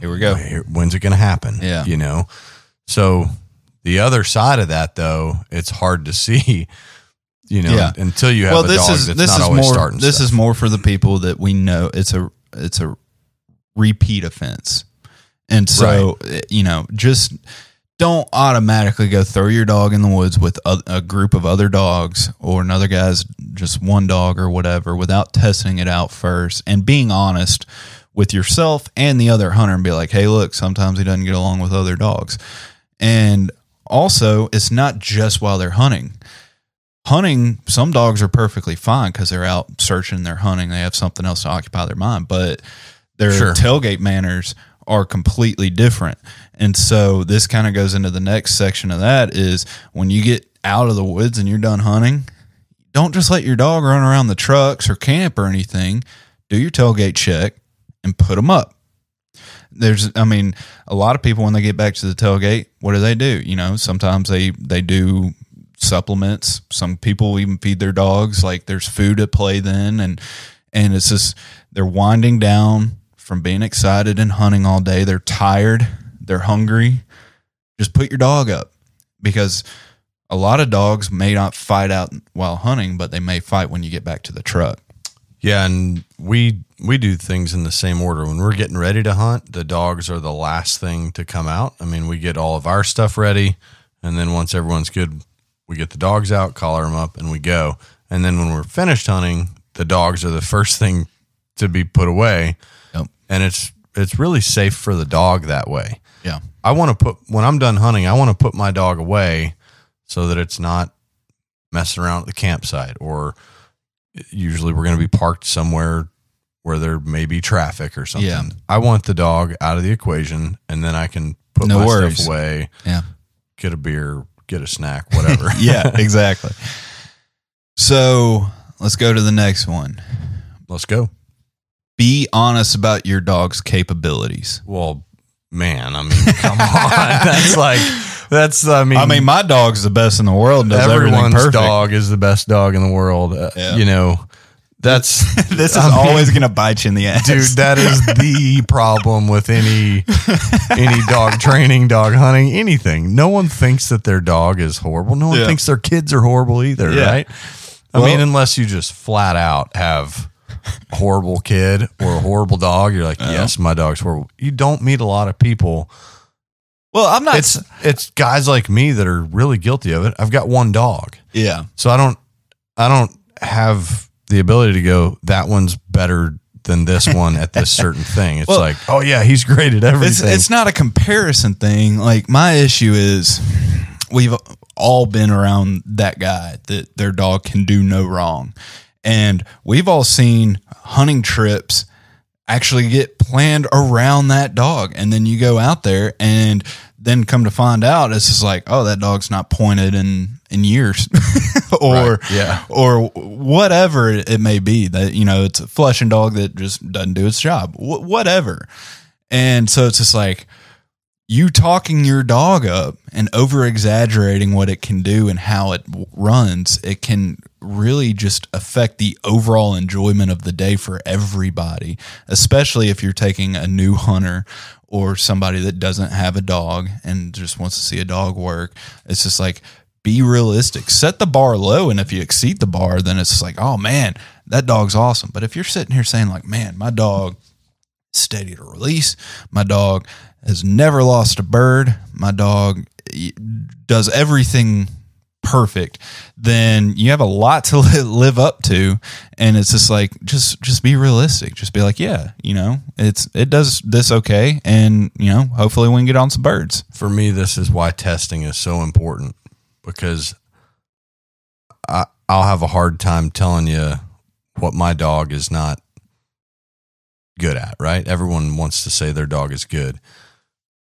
Here we go. when's it going to happen? Yeah. You know? So the other side of that, though, it's hard to see You know, Yeah. until you have well, a this dog is that's this not is always more starting. this stuff. is more for the people that we know it's a it's a repeat offense, and so eh, you know just don't automatically go throw your dog in the woods with a, a group of other dogs or another guy's just one dog or whatever without testing it out first and being honest with yourself and the other hunter and be like, hey, look, sometimes he doesn't get along with other dogs. And also, it's not just while they're hunting. Hunting, some dogs are perfectly fine because they're out searching, they're hunting, they have something else to occupy their mind, but their Sure. tailgate manners are completely different. And so this kind of goes into the next section of that is when you get out of the woods and you're done hunting, don't just let your dog run around the trucks or camp or anything. Do your tailgate check and put them up. There's, I mean, a lot of people when they get back to the tailgate, what do they do? You know, sometimes they they do supplements. Some people even feed their dogs. Like there's food at play then, and and it's just they're winding down from being excited and hunting all day. They're tired. They're hungry. Just put your dog up because a lot of dogs may not fight out while hunting, but they may fight when you get back to the truck. Yeah, and we we do things in the same order. When we're getting ready to hunt, the dogs are the last thing to come out. I mean, we get all of our stuff ready, and then once everyone's good, we get the dogs out, collar them up, and we go. And then when we're finished hunting, the dogs are the first thing to be put away. And it's it's really safe for the dog that way. Yeah. I want to put when I'm done hunting, I want to put my dog away so that it's not messing around at the campsite or uh, usually we're going to be parked somewhere where there may be traffic or something. Yeah. I want the dog out of the equation and then I can put No my worries. stuff away, Yeah. get a beer, get a snack, whatever. yeah, exactly. So let's go to the next one. Let's go. Be honest about your dog's capabilities. Well, man, I mean, come on. That's like that's I mean I mean, my dog's the best in the world. Does everyone's dog is the best dog in the world. Uh, Yeah. You know, that's This is I always going to bite you in the ass, dude that is the problem with any any dog training dog hunting anything no one thinks that their dog is horrible no one Yeah. thinks their kids are horrible either Yeah. right i Well- mean unless you just flat out have horrible kid or a horrible dog you're like yes my dog's horrible you don't meet a lot of people Well, I'm not. it's it's guys like me that are really guilty of it i've got one dog yeah, so I don't I don't have the ability to go that one's better than this one at this certain thing. It's Well, like, oh yeah, he's great at it's everything. it's not a comparison thing. Like my issue is, we've all been around that guy that their dog can do no wrong, and we've all seen hunting trips actually get planned around that dog, and then you go out there and then come to find out it's just like, oh, that dog's not pointed in in years, or Right, yeah. or whatever it may be that you know it's a flushing dog that just doesn't do its job, Wh- whatever. And so it's just like you talking your dog up and over exaggerating what it can do and how it runs, it can really just affect the overall enjoyment of the day for everybody, especially if you're taking a new hunter or somebody that doesn't have a dog and just wants to see a dog work. It's just like, be realistic. Set the bar low, and if you exceed the bar, then it's like, oh man, that dog's awesome. But if you're sitting here saying like, man, my dog steady to release. My dog has never lost a bird. My dog does everything perfect. Then you have a lot to live up to, and it's just like just just be realistic. Just be like, yeah, you know, it's it does this okay, and you know, hopefully we can get on some birds. For me, this is why testing is so important because I I'll have a hard time telling you what my dog is not good at, right? Everyone wants to say their dog is good.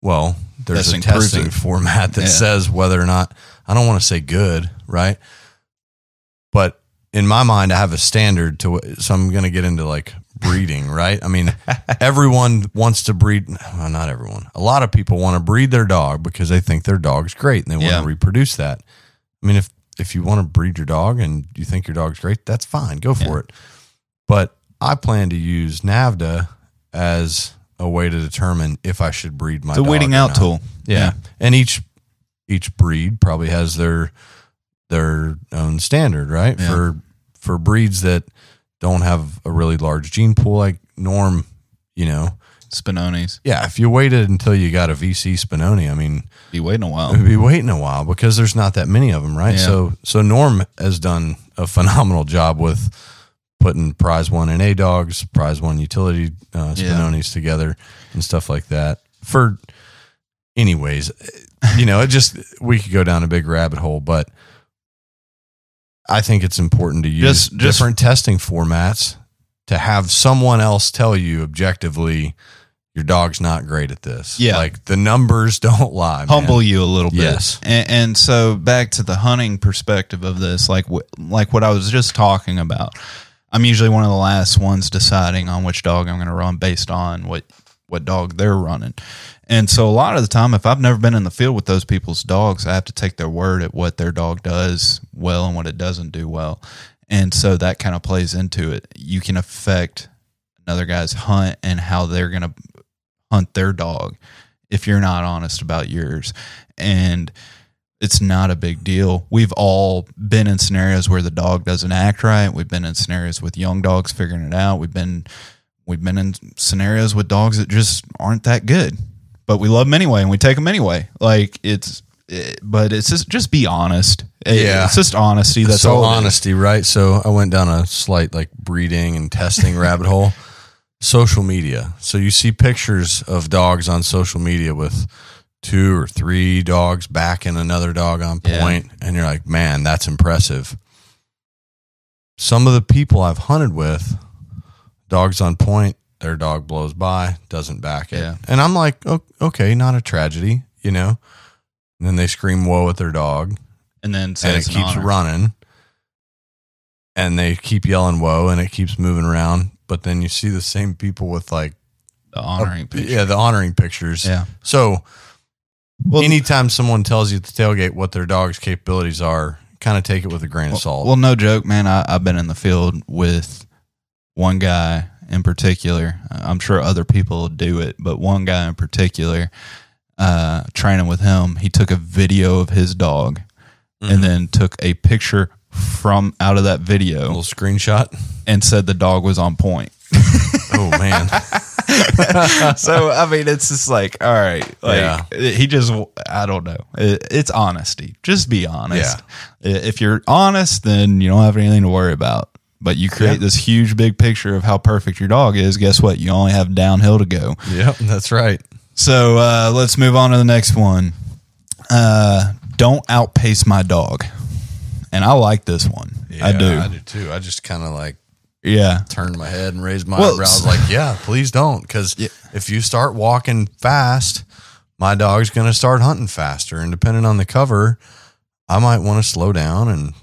Well, there's Testing a testing format that Yeah. says whether or not I don't want to say good, right? But in my mind, I have a standard to so I'm going to get into like breeding, right? I mean, everyone wants to breed. Well, not everyone. A lot of people want to breed their dog because they think their dog's great and they want Yeah. to reproduce that. I mean, if if you want to breed your dog and you think your dog's great, that's fine. Go for Yeah. it. But I plan to use NAVHDA as a way to determine if I should breed my It's a weeding out not. tool. Yeah. And each each breed probably has their their own standard, right? Yeah. For for breeds that don't have a really large gene pool like Norm, you know. Spinonis. Yeah, if you waited until you got a VC Spinoni, I mean, Be waiting a while. We'd be waiting a while because there's not that many of them, right? Yeah. So so Norm has done a phenomenal job with putting prize one and A dogs, prize one utility uh, Yeah. Spinonis together and stuff like that. For anyways, you know, it just we could go down a big rabbit hole, but I think it's important to use Just- just- different testing formats to have someone else tell you objectively your dog's not great at this. Yeah. Like the numbers don't lie. man. humble you a little bit. Yes. And, and so back to the hunting perspective of this, like like what I was just talking about. I'm usually one of the last ones deciding on which dog I'm going to run based on what what dog they're running. And so a lot of the time, if I've never been in the field with those people's dogs, I have to take their word at what their dog does well and what it doesn't do well. And so that kind of plays into it. You can affect another guy's hunt and how they're going to hunt their dog if you're not honest about yours. And it's not a big deal. We've all been in scenarios where the dog doesn't act right. We've been in scenarios with young dogs figuring it out. We've been we've been in scenarios with dogs that just aren't that good, but we love them anyway and we take them anyway. Like it's it, but it's just just be honest. It- Yeah. it's just honesty. That's so all. honesty, right? So I went down a slight like breeding and testing rabbit hole. Social media. So you see pictures of dogs on social media with two or three dogs backing another dog on Yeah. point, and you're like, man, that's impressive. Some of the people I've hunted with, dogs on point, their dog blows by, doesn't back it, Yeah. and I'm like, "O- okay, not a tragedy, you know. And then they scream "whoa" at their dog, And then and it an keeps honor. running and they keep yelling whoa and it keeps moving around but then you see the same people with like the honoring picture. yeah the honoring pictures Yeah. so Well, anytime someone tells you at the tailgate what their dog's capabilities are kind of take it with a grain of salt Well, no joke, man. I, I've been in the field with one guy in particular. I'm sure other people do it, but one guy in particular, uh, training with him, he took a video of his dog Mm-hmm. and then took a picture from out of that video, a video little screenshot and said the dog was on point. oh man so I mean, it's just like, all right, like Yeah. he just, I don't know. It, it's honesty. Just be honest. If you're honest, then you don't have anything to worry about. But you create Yeah. this huge big picture of how perfect your dog is. Guess what? You only have downhill to go. yep that's right So uh, let's move on to the next one. Uh, don't outpace my dog. And I like this one. I do. i do too i just kind of like Yeah. turned my head and raised my Well, eyebrows like yeah please don't because if you start walking fast my dog's going to start hunting faster and depending on the cover i might want to slow down and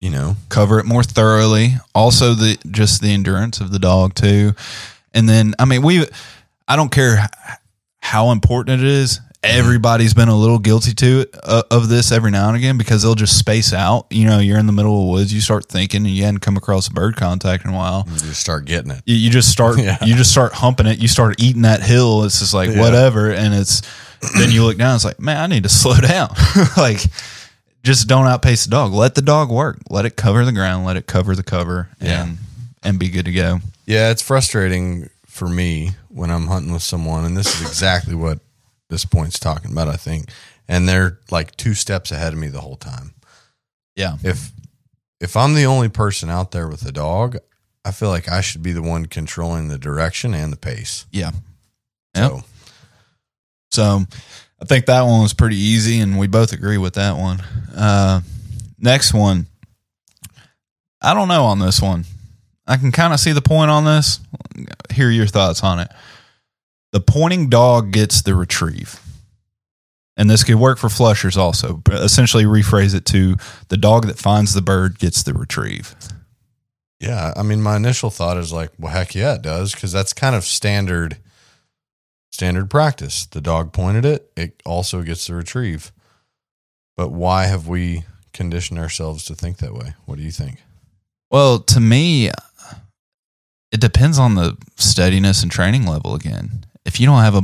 you know cover it more thoroughly. Also, the just the endurance of the dog too, and then I mean we. I don't care how important it is. Everybody's been a little guilty to it uh, of this every now and again because they'll just space out. You know, you're in the middle of the woods, you start thinking, and you hadn't come across a bird contact in a while. you just start getting it You, you just start, Yeah. you just start humping it. You start eating that hill. It's just like Yeah. whatever, and it's then you look down. It's like, man, I need to slow down. like, just don't outpace the dog. Let the dog work. Let it cover the ground. Let it cover the cover, Yeah. and and be good to go. yeah it's frustrating for me when i'm hunting with someone and this is exactly what this point's talking about i think and they're like two steps ahead of me the whole time Yeah, if if I'm the only person out there with a dog, I feel like I should be the one controlling the direction and the pace. yeah. Yep. So So I think that one was pretty easy, and we both agree with that one. Uh, next one, I don't know on this one. I can kind of see the point on this. Hear your thoughts on it. The pointing dog gets the retrieve. And this could work for flushers also. But essentially, rephrase it to the dog that finds the bird gets the retrieve. yeah, I mean, my initial thought is like, well, heck yeah, it does, because that's kind of standard standard practice. The dog pointed it; it also gets the retrieve. But why have we conditioned ourselves to think that way? What do you think? Well, to me, it depends on the steadiness and training level again. If you don't have a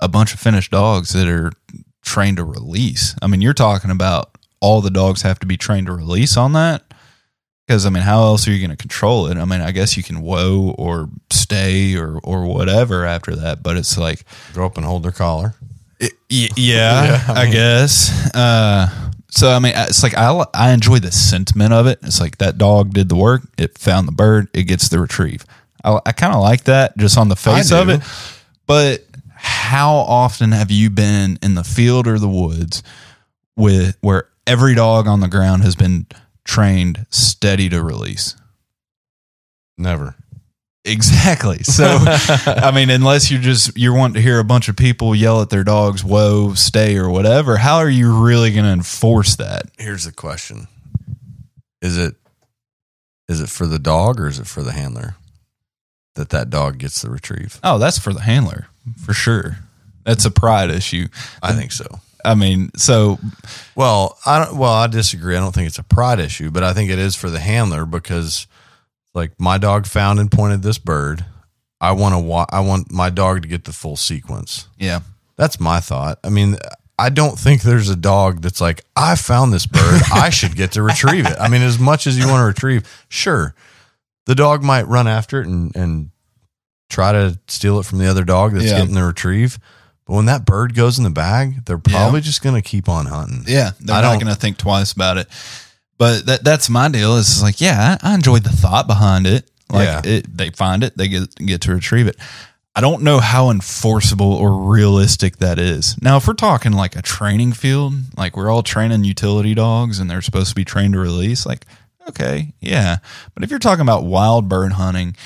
a bunch of finished dogs that are trained to release, I mean, you're talking about all the dogs have to be trained to release on that. Because I mean, how else are you going to control it? I mean, I guess you can whoa or stay or or whatever after that, but it's like Go up and hold their collar. Y- yeah, Yeah, I I, guess. Uh, so I mean, it's like I I enjoy the sentiment of it. It's like that dog did the work. It found the bird. It gets the retrieve. I, I kind of like that just on the face of it. But how often have you been in the field or the woods with where every dog on the ground has been trained steady to release? Never. Exactly. So, I mean, unless you just you're wanting to hear a bunch of people yell at their dogs, "Whoa, stay" or whatever, how are you really going to enforce that? Here's the question: Is it is it for the dog or is it for the handler that that dog gets the retrieve? Oh, that's for the handler for sure. That's a pride issue. I think so. I mean, so Well, I don't. Well, I disagree. I don't think it's a pride issue, but I think it is for the handler because, like, my dog found and pointed this bird. I want to. Wa- I want my dog to get the full sequence. yeah, That's my thought. I mean, I don't think there's a dog that's like, I found this bird. I should get to retrieve it. I mean, as much as you want to retrieve, sure, the dog might run after it and, and try to steal it from the other dog that's Yeah. getting the retrieve. But when that bird goes in the bag, they're probably just going to keep on hunting. yeah, they're I not don't- going to think twice about it. But that that's my deal. Is like, yeah, I, I enjoyed the thought behind it. Like, Yeah. it, they find it, they get get to retrieve it. I don't know how enforceable or realistic that is. Now, if we're talking like a training field, like we're all training utility dogs and they're supposed to be trained to release, like, okay, yeah. But if you're talking about wild bird hunting,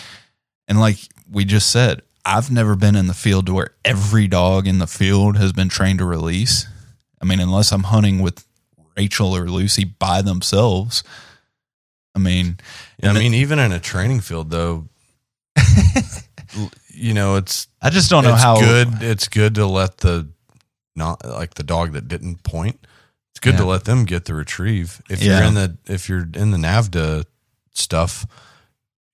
and like we just said, I've never been in the field to where every dog in the field has been trained to release. I mean, unless I'm hunting with Rachel or Lucy by themselves. I mean, I mean, even in a training field, though, you know, it's I just don't know it's how good. It's good to let the not like the dog that didn't point. It's good to let them get the retrieve. If Yeah. you're in the if you're in the NAVHDA stuff,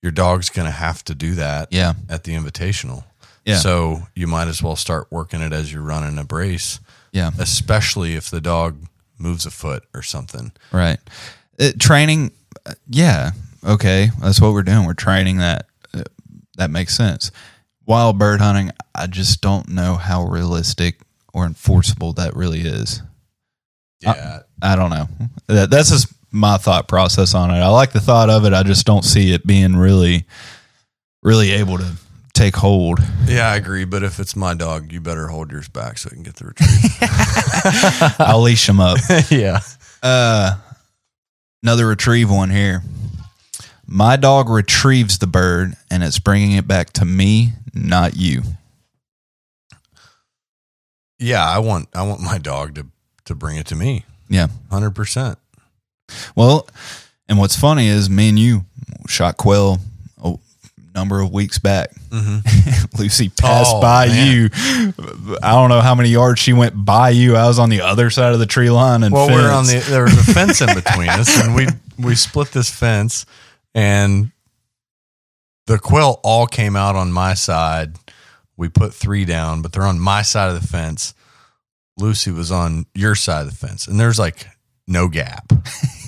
your dog's going to have to do that Yeah. at the invitational. Yeah. So you might as well start working it as you're running a brace, Yeah. especially if the dog moves a foot or something. Right. Uh, training, uh, yeah, okay, that's what we're doing. We're training that. Uh, that makes sense. Wild bird hunting, I just don't know how realistic or enforceable that really is. Yeah. I don't know. That, that's just my thought process on it. I like the thought of it. I just don't see it being really, really able to take hold. yeah, I agree. But if it's my dog, you better hold yours back so it can get the retrieve. I'll leash him up. yeah. Uh, another retrieve one here. My dog retrieves the bird and it's bringing it back to me, not you. Yeah, I want I want my dog to to bring it to me. Yeah. Hundred percent. Well, and what's funny is me and you shot quail a number of weeks back. Mm-hmm. Lucy passed Oh, by man. you. I don't know how many yards she went by you. I was on the other side of the tree line and Well, we're on the there was a fence in between us, and we we split this fence, and the quail all came out on my side. We put three down, but they're on my side of the fence. Lucy was on your side of the fence, and there's like no gap.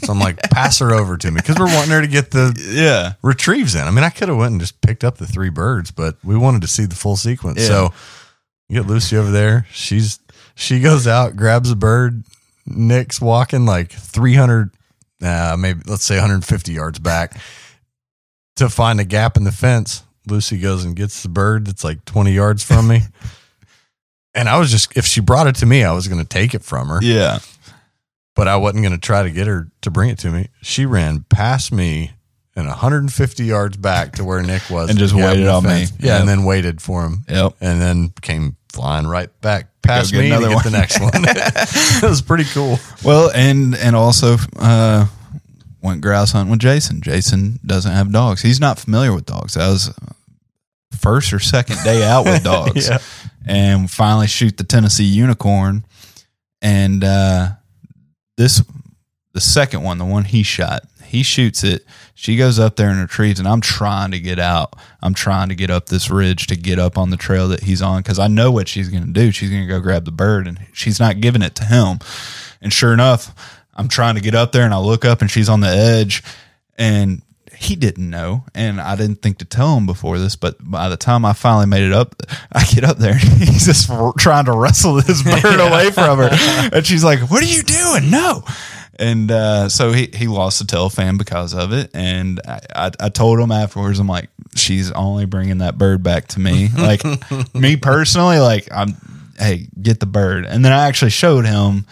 So I'm like, pass her over to me because we're wanting her to get the yeah. retrieves in. I mean, I could have went and just picked up the three birds, but we wanted to see the full sequence. Yeah. So you get Lucy over there. She's she goes out, grabs a bird. Nick's walking like 300, uh, maybe let's say 150 yards back to find a gap in the fence. Lucy goes and gets the bird that's like 20 yards from me. and I was just, if she brought it to me, I was going to take it from her Yeah. but I wasn't going to try to get her to bring it to me. She ran past me and 150 yards back to where Nick was And just waited on me. Yeah, Yep. and then waited for him. Yep. And then came flying right back past me to another get one. the next one. it was pretty cool. Well, and and also uh, went grouse hunting with Jason. Jason doesn't have dogs. He's not familiar with dogs. That was first or second day out with dogs, Yeah. and finally shoot the Tennessee unicorn. And uh, this, the second one, the one he shot, he shoots it. She goes up there and retrieves, and I'm trying to get out. I'm trying to get up this ridge to get up on the trail that he's on because I know what she's going to do. She's going to go grab the bird, and she's not giving it to him. And sure enough, I'm trying to get up there and I look up and she's on the edge and he didn't know and I didn't think to tell him before this, but by the time I finally made it up, I get up there and he's just trying to wrestle this bird away from her. And she's like, What are you doing? No. And uh, so he, he lost the tail fan because of it. And I, I, I told him afterwards, I'm like, she's only bringing that bird back to me. Like me personally, like I'm, hey, get the bird. And then I actually showed him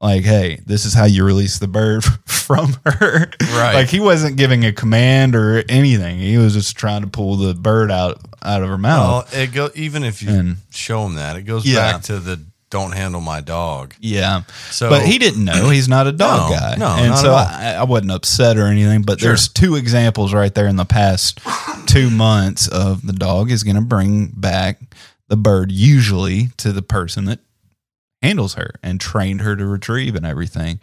like, hey, this is how you release the bird from her. Right. Like he wasn't giving a command or anything. He was just trying to pull the bird out out of her mouth. Well, it go even if you And- show him that, it goes Yeah. back to the don't handle my dog. Yeah. So- but he didn't know. He's not a dog No, guy. no, and so. I, I wasn't upset or anything. But there's two examples right there in the past two months of the dog is going to bring back the bird usually to the person that handles her and trained her to retrieve and everything.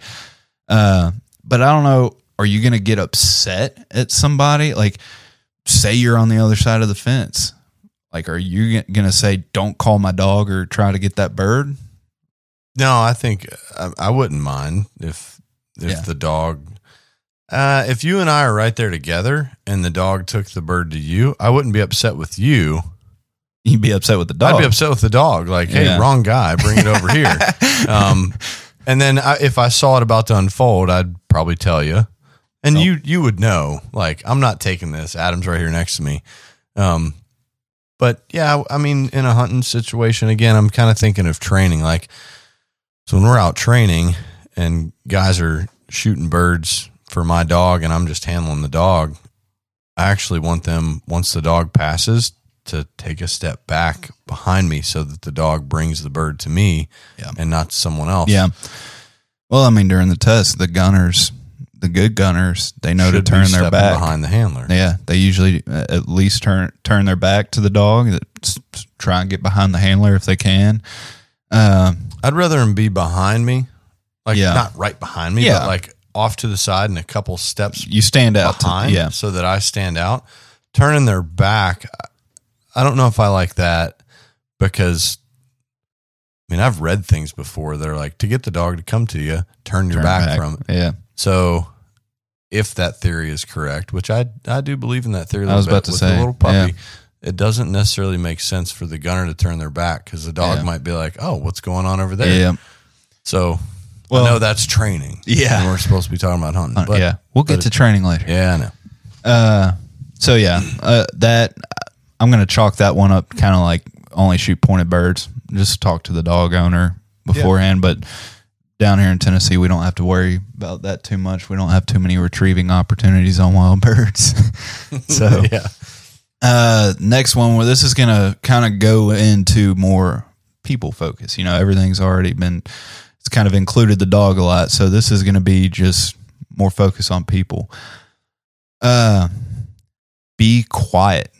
Uh, but I don't know. Are you going to get upset at somebody? Like, say you're on the other side of the fence. Like, are you going to say, don't call my dog or try to get that bird? No, I think I, I wouldn't mind if if Yeah. the dog. Uh, if you and I are right there together and the dog took the bird to you, I wouldn't be upset with you. You'd be upset with the dog. I'd be upset with the dog. Like, hey, Yeah. wrong guy, bring it over here. Um, and then I, if I saw it about to unfold, I'd probably tell you, and you you would know. Like, I'm not taking this. Adam's right here next to me. Um, but yeah, I mean, in a hunting situation, again, I'm kind of thinking of training. Like, so when we're out training and guys are shooting birds for my dog, and I'm just handling the dog, I actually want them once the dog passes to take a step back behind me so that the dog brings the bird to me Yeah. and not to someone else. Yeah. Well, I mean, during the test, the gunners, the good gunners, they know Should to turn their back behind the handler. Yeah, they usually uh, at least turn turn their back to the dog. that s- s- Try and get behind the handler if they can. Um, I'd rather them be behind me, like Yeah. not right behind me, Yeah. but like off to the side and a couple steps you stand out behind, to yeah. so that I stand out. Turning their back, I don't know if I like that because. I mean, I've read things before that are like to get the dog to come to you, turn your Turn back, from it. Yeah, So, if that theory is correct, which I I do believe in that theory, a I was about bit, to with say, the little puppy, yeah. it doesn't necessarily make sense for the gunner to turn their back because the dog Yeah. might be like, "Oh, what's going on over there?" yeah, So, Well- I know that's training. Yeah. we're supposed to be talking about hunting. But, yeah. We'll get to training later. Yeah, I know. Uh, so yeah, uh, that I'm gonna chalk that one up, kind of like only shoot pointed birds. Just talk to the dog owner beforehand. But down here in Tennessee, we don't have to worry about that too much. We don't have too many retrieving opportunities on wild birds. so Yeah, uh, next one where this is gonna kind of go into more people focus. You know, everything's already been it's kind of included the dog a lot, so this is gonna be just more focus on people. Uh, be quiet.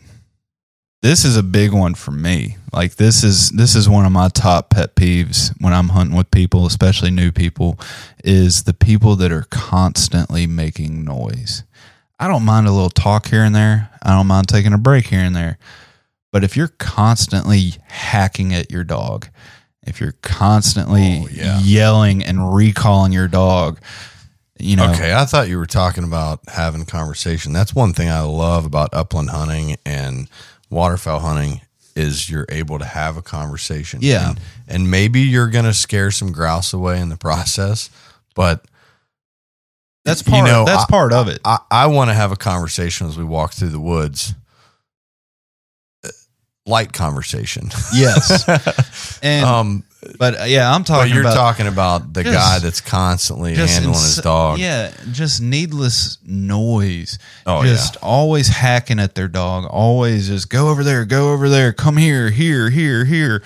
This is a big one for me. Like this is this is one of my top pet peeves when I'm hunting with people, especially new people, is the people that are constantly making noise. I don't mind a little talk here and there. I don't mind taking a break here and there. But if you're constantly hacking at your dog, if you're constantly Oh, yeah. yelling and recalling your dog, you know, Okay, I thought you were talking about having conversation. That's one thing I love about upland hunting and waterfowl hunting is you're able to have a conversation. Yeah. And, and maybe you're going to scare some grouse away in the process, but that's you part. know, that's I- part of it. I, I want to have a conversation as we walk through the woods. Uh, Light conversation. yes, and um, but uh, yeah, I'm talking. but you're about talking about the Just- guy that's constantly handling ins- his dog. Yeah, just needless noise. Oh, just always hacking at their dog. Always just go over there, go over there, come here, here, here, here.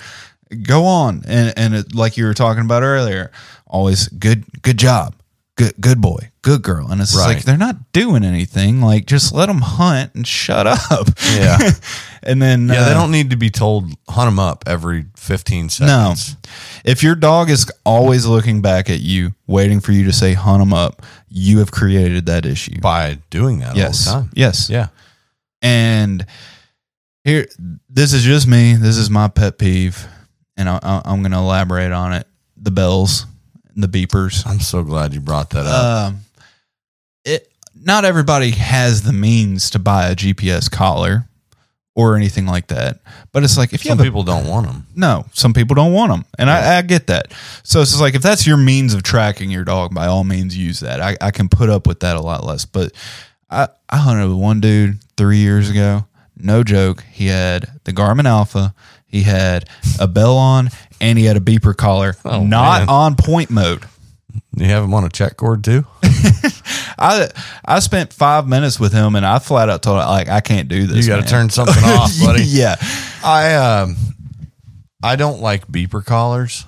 Go on, and and it, like you were talking about earlier, always good, good job, good, good boy, good girl, and it's Right. like they're not doing anything. Like just let them hunt and shut up. Yeah. and then Yeah, they uh, don't need to be told hunt them up every 15 seconds. No. If your dog is always looking back at you, waiting for you to say hunt them up, you have created that issue. By doing that yes. all the time. Yes. Yeah. And here, this is just me. This is my pet peeve, and I, I, I'm going to elaborate on it. The bells, and the beepers. I'm so glad you brought that up. Um, it not everybody has the means to buy a GPS collar or anything like that. But it's like if you Some have a, people don't want them. no, some people don't want them, and I, I get that. So it's just like if that's your means of tracking your dog, by all means use that. I, I can put up with that a lot less. But I I hunted with one dude three years ago. No joke. He had the Garmin Alpha. He had a bell on, and he had a beeper collar, Oh, not man. on point mode. You have him on a check cord too? I I spent five minutes with him, and I flat out told him like I can't do this. You got to turn something off, buddy. yeah, I um I don't like beeper collars.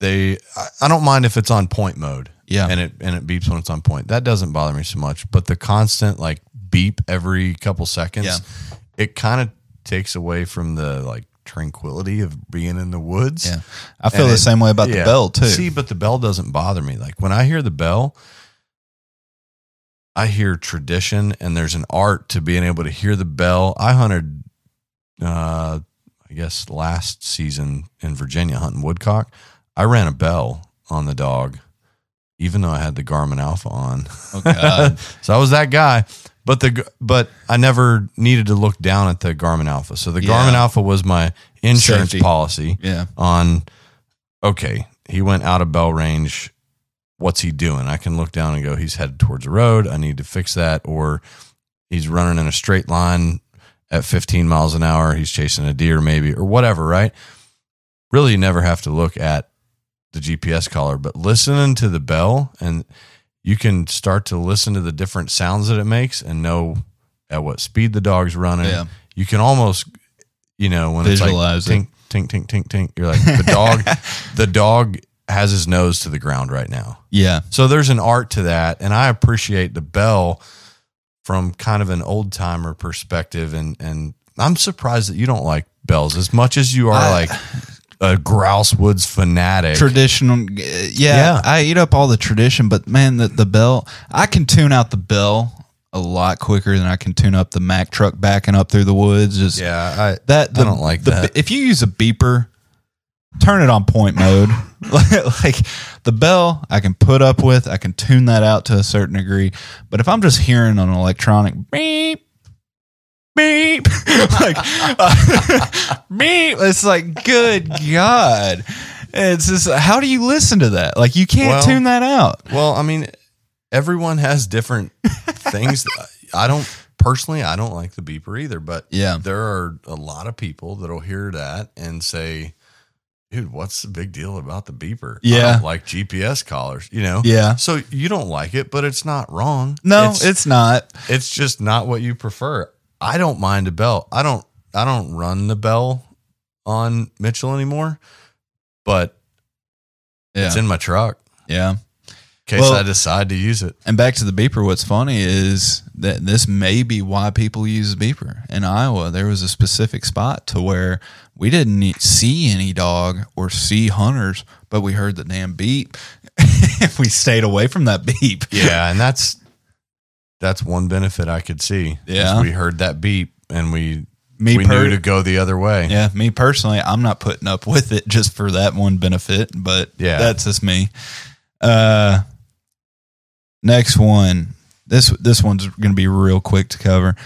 They I, I don't mind if it's on point mode. Yeah. And it and it beeps when it's on point. That doesn't bother me so much. But the constant like beep every couple seconds, Yeah. it kind of takes away from the like tranquility of being in the woods. yeah. I feel And the it- same way about the bell too. See, but the bell doesn't bother me. Like when I hear the bell, I hear tradition and there's an art to being able to hear the bell. I hunted uh I guess last season in Virginia hunting woodcock. I ran a bell on the dog, even though I had the Garmin Alpha on. Oh, so I was that guy. But the but I never needed to look down at the Garmin Alpha. So the Yeah. Garmin Alpha was my insurance Safety. policy yeah, on okay, he went out of bell range. What's he doing? I can look down and go, he's headed towards the road. I need to fix that. Or he's running in a straight line at 15 miles an hour. He's chasing a deer, maybe, or whatever, right? Really, you never have to look at the GPS collar, but listening to the bell and you can start to listen to the different sounds that it makes and know at what speed the dog's running. Yeah. You can almost, you know, when Visualize it's like tink, tink, tink, tink, tink, you're like, the dog, the dog has his nose to the ground right now. yeah, So there's an art to that. And I appreciate the bell from kind of an old timer perspective. And, and I'm surprised that you don't like bells as much as you are I- like a grouse woods fanatic. traditional. Yeah, Yeah. I eat up all the tradition, but man, the the bell. I can tune out the bell a lot quicker than I can tune up the Mack truck backing up through the woods. Just yeah. I, that I don't like the, that. If you use a beeper, turn it on point mode. like the bell, I can put up with. I can tune that out to a certain degree. But if I'm just hearing an electronic beep. Beep, like uh, beep. It's like, good God! It's just how do you listen to that? Like you can't Well- tune that out. Well, I mean, everyone has different things. I don't personally, I don't like the beeper either, but Yeah. there are a lot of people that'll hear that and say, "Dude, what's the big deal about the beeper?" Yeah. like GPS collars, you know. Yeah. So you don't like it, but it's not wrong. No, it's it's not. it's just not what you prefer. I don't mind a bell. I don't I don't run the bell on Mitchell anymore, but Yeah, it's in my truck yeah. In case Well- I decide to use it. And back to the beeper, what's funny is that this may be why people use beeper. In Iowa, there was a specific spot to where we didn't see any dog or see hunters, but we heard the damn beep. we stayed away from that beep. Yeah, and that's that's one benefit I could see. Yeah. we heard that beep and we Me we per- knew to go the other way. Yeah, me personally, I'm not putting up with it just for that one benefit, but Yeah. that's just me. Uh, next one. This this one's going to be real quick to cover.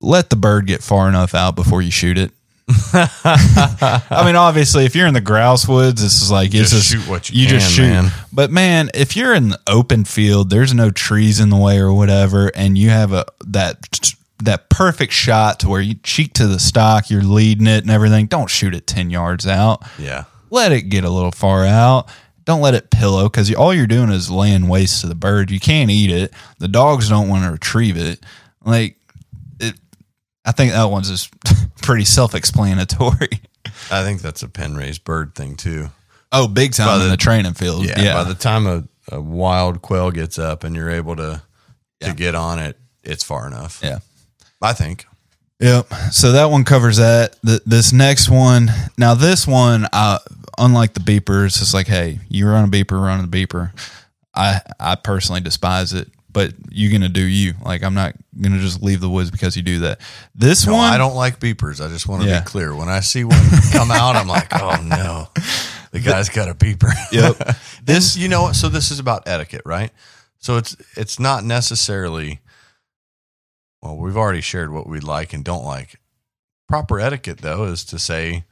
Let the bird get far enough out before you shoot it. I mean, obviously, if you're in the grouse woods, this is like it's Just shoot what you just can, shoot. man. But man, if you're in the open field, there's no trees in the way or whatever, and you have a that that perfect shot to where you cheek to the stock, you're leading it and everything. Don't shoot it ten yards out. Yeah. Let it get a little far out. Don't let it pillow because all you're doing is laying waste to the bird. You can't eat it. The dogs don't want to retrieve it. Like it, I think that one's just pretty self-explanatory. I think that's a pen raised bird thing too. Oh, big time By in the- the training field. Yeah. Yeah, By the time a, a wild quail gets up and you're able to Yeah. to get on it, it's far enough. yeah. I think. Yep. So that one covers that. Th this next one, now this one, uh, unlike the beeper, it's just like, hey, you run a beeper, run a beeper. I I personally despise it, but you're gonna do you. Like I'm not gonna just leave the woods because you do that. This No, one, I don't like beepers. I just want to Yeah. be clear. When I see one come out, I'm like, oh no. the guy's got a beeper. Yep. this, you know, so this is about etiquette, right? So it's it's not necessarily. Well, we've already shared what we like and don't like. Proper etiquette, though, is to say,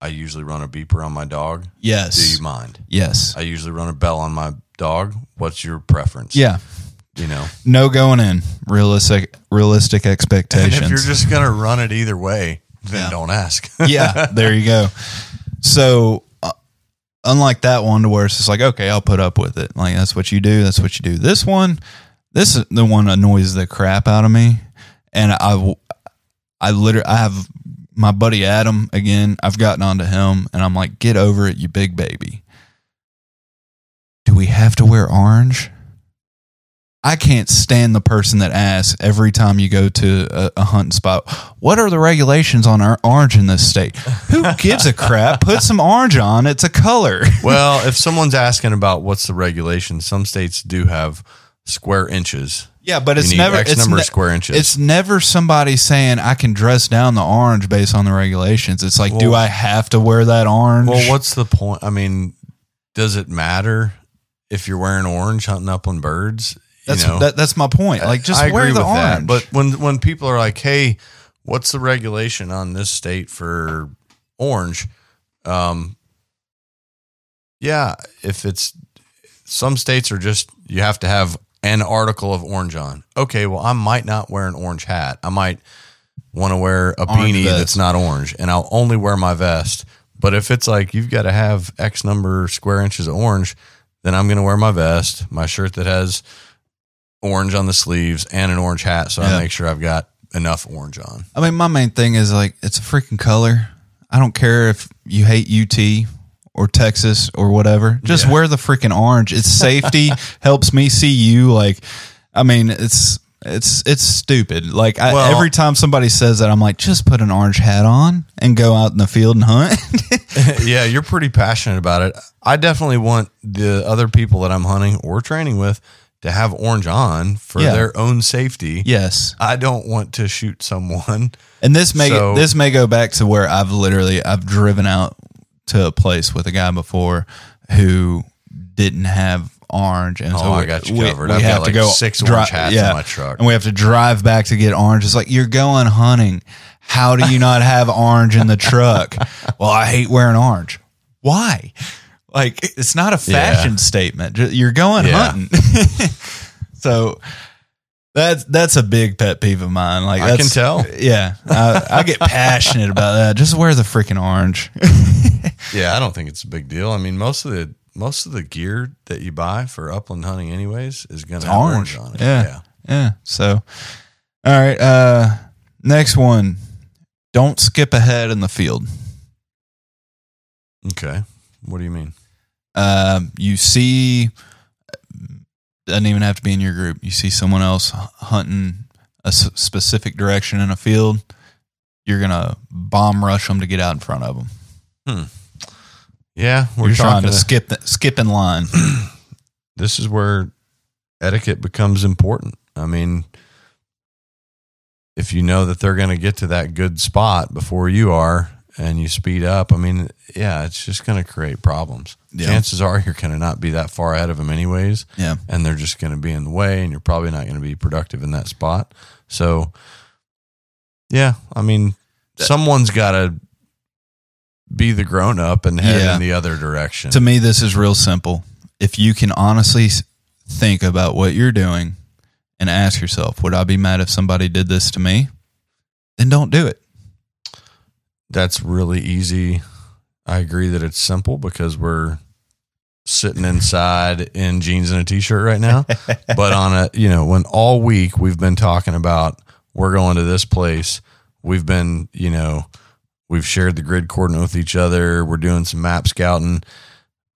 I usually run a beeper on my dog. Yes. Do you mind? Yes. I usually run a bell on my dog. What's your preference? Yeah. You know, No going in. Realistic realistic and expectations. if you're just gonna run it either way, then Yeah. don't ask. yeah, there you go. So, uh, unlike that one, to where it's just like, okay, I'll put up with it. Like that's what you do. That's what you do. This one, this is the one annoys the crap out of me, and I, I literally, I have my buddy Adam again. I've gotten onto him, and I'm like, get over it, you big baby. Do we have to wear orange? I can't stand the person that asks every time you go to a, a hunting spot, what are the regulations on our orange in this state? Who gives a crap? Put some orange on. It's a color. well, if someone's asking about what's the regulation, some states do have square inches. Yeah, but it's never X it's number of square inches. It's never somebody saying I can dress down the orange based on the regulations. It's like, do Well- I have to wear that orange? Well, what's the point? I mean, does it matter if you're wearing orange hunting upland birds? that's you know, that, that's my point. Like, just I wear agree the with that. orange. But when when people are like, "Hey, what's the regulation on this state for orange?" Um, yeah, if it's some states are just you have to have an article of orange on. Okay, well, I might not wear an orange hat. I might want to wear a Orange beanie vest. that's not orange, and I'll only wear my vest. But if it's like you've got to have X number square inches of orange, then I'm going to wear my vest, my shirt that has orange on the sleeves, and an orange hat, so Yeah. I make sure I've got enough orange on. I mean, my main thing is like it's a freaking color. I don't care if you hate UT or Texas or whatever. Just Yeah. wear the freaking orange. It's safety. helps me see you. Like, I mean, it's it's it's stupid. Like I, Well- every time somebody says that, I'm like, just put an orange hat on and go out in the field and hunt. yeah, you're pretty passionate about it. I definitely want the other people that I'm hunting or training with to have orange on for Yeah. their own safety. yes, I don't want to shoot someone. and this may So- this may go back to where I've literally I've driven out to a place with a guy before who didn't have orange, and Oh, so I we- got you covered. We I've got to like go six dri- orange hats in my truck. and we have to drive back to get orange. It's like you're going hunting. How do you not have orange in the truck? well, I hate wearing orange. Why? Like it's not a fashion Yeah. statement. You're going Yeah. hunting. so that's that's a big pet peeve of mine. Like I can tell. Yeah, I, I get passionate about that. Just wear the freaking orange. Yeah, I don't think it's a big deal. I mean, most of the most of the gear that you buy for upland hunting, anyways, is going to have orange. on it. Yeah. Yeah. So, all right. Uh, next one. Don't skip ahead in the field. Okay. What do you mean? Um, you see, doesn't even have to be in your group. You see someone else hunting a s- specific direction in a field. You're gonna bomb rush them to get out in front of them. Hmm. Yeah, we're You're trying talking. to skip the, skip in line. this is where etiquette becomes important. I mean, if you know that they're going to get to that good spot before you are and you speed up, I mean, yeah, it's just going to create problems. Yeah. Chances are you're going to not be that far ahead of them, anyways. Yeah. And they're just going to be in the way, and you're probably not going to be productive in that spot. So, yeah, I mean, someone's got to be the grown up and head Yeah. in the other direction. To me, this is real simple. If you can honestly think about what you're doing and ask yourself, would I be mad if somebody did this to me? Then don't do it. That's really easy. I agree that it's simple because we're sitting inside in jeans and a t-shirt right now. but on a, you know, when all week we've been talking about we're going to this place, we've been, you know, we've shared the grid coordinate with each other. We're doing some map scouting.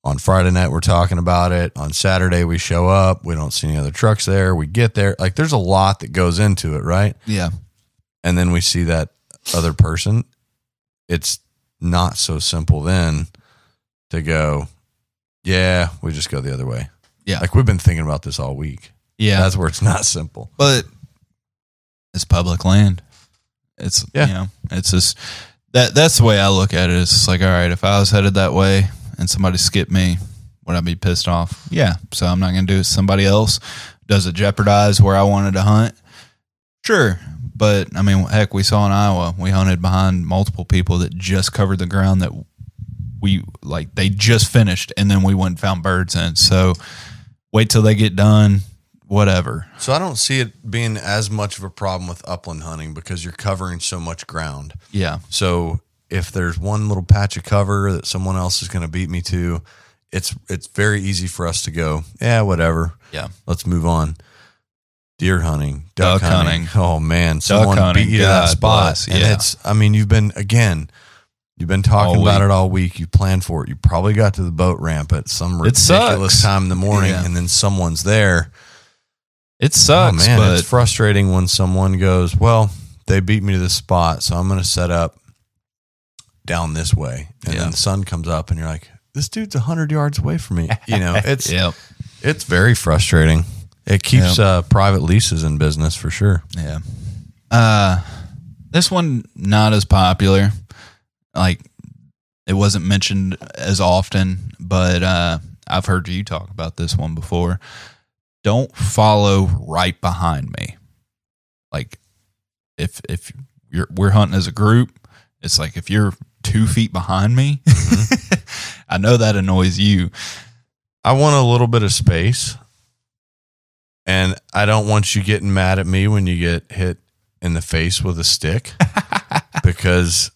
On Friday night, we're talking about it. On Saturday, we show up. We don't see any other trucks there. We get there. Like, there's a lot that goes into it, right? Yeah. and then we see that other person, it's not so simple then to go, yeah, we just go the other way. Yeah. Like we've been thinking about this all week. Yeah. That's where it's not simple. but it's public land. It's Yeah. you know, it's just that that's the way I look at it. It's like, all right, if I was headed that way and somebody skipped me, would I be pissed off? Yeah. So I'm not going to do it. Somebody else does it jeopardize where I wanted to hunt? Sure. But I mean, heck, we saw in Iowa, we hunted behind multiple people that just covered the ground that we like, they just finished and then we went and found birds in. So wait till they get done, whatever. So I don't see it being as much of a problem with upland hunting because you're covering so much ground. Yeah. So if there's one little patch of cover that someone else is going to beat me to, it's it's very easy for us to go, yeah, whatever. Yeah. Let's move on. Deer hunting, duck, Duck hunting. hunting. Oh man, someone hunting, beat you to that spot, bless, and yeah. it's. I mean, you've been again. You've been talking about it all week. You planned for it. You probably got to the boat ramp at some ridiculous time in the morning, Yeah. and then someone's there. It oh, sucks, oh man, but it's frustrating when someone goes, "Well, they beat me to this spot, so I'm going to set up down this way," and Yeah. then the sun comes up, and you're like, "This dude's hundred yards away from me." You know, it's Yep. it's very frustrating. It keeps uh, private leases in business for sure. Yeah. Uh this one not as popular. Like it wasn't mentioned as often, but uh I've heard you talk about this one before. Don't follow right behind me. Like if if you're we're hunting as a group, it's like if you're two feet behind me, I know that annoys you. I want a little bit of space, and I don't want you getting mad at me when you get hit in the face with a stick because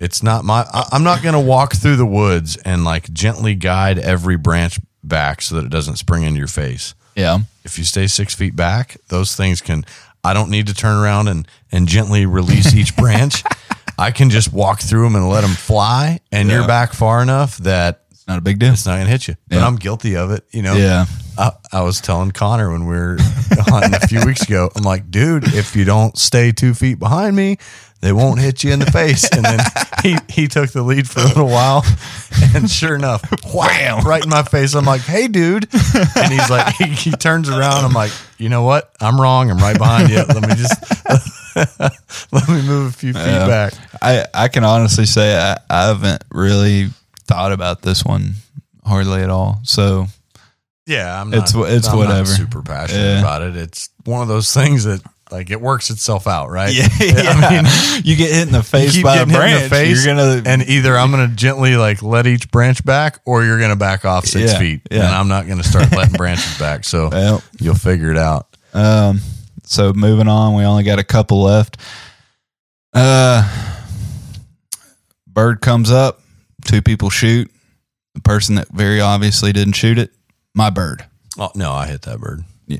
it's not my. I, I'm not going to walk through the woods and like gently guide every branch back so that it doesn't spring into your face. Yeah. If you stay six feet back, those things can. I don't need to turn around and and gently release each branch. I can just walk through them and let them fly, and Yeah. you're back far enough that not a big deal. it's not going to hit you. But Yeah. I'm guilty of it. You know. Yeah. I, I was telling Connor when we were hunting a few weeks ago. I'm like, dude, if you don't stay two feet behind me, they won't hit you in the face. And then he he took the lead for a little while, and sure enough, wham, right in my face. I'm like, hey, dude, and he's like, he, he turns around. I'm like, you know what? I'm wrong. I'm right behind you. Let me just let me move a few feet back. I, I can honestly say I, I haven't really thought about this one hardly at all. So Yeah, I'm not, It's- it's I'm not whatever. super passionate Yeah. about it. It's one of those things that like it works itself out, right? yeah, I mean, you get hit in the face by a branch, the face, you're gonna and either I'm gonna gently like let each branch back, or you're gonna back off six Yeah, feet, yeah. and I'm not gonna start letting branches back. So Well. you'll figure it out. Um, so moving on, we only got a couple left. Uh, bird comes up, two people shoot. The person that very obviously didn't shoot it, my bird. Oh no, I hit that bird. you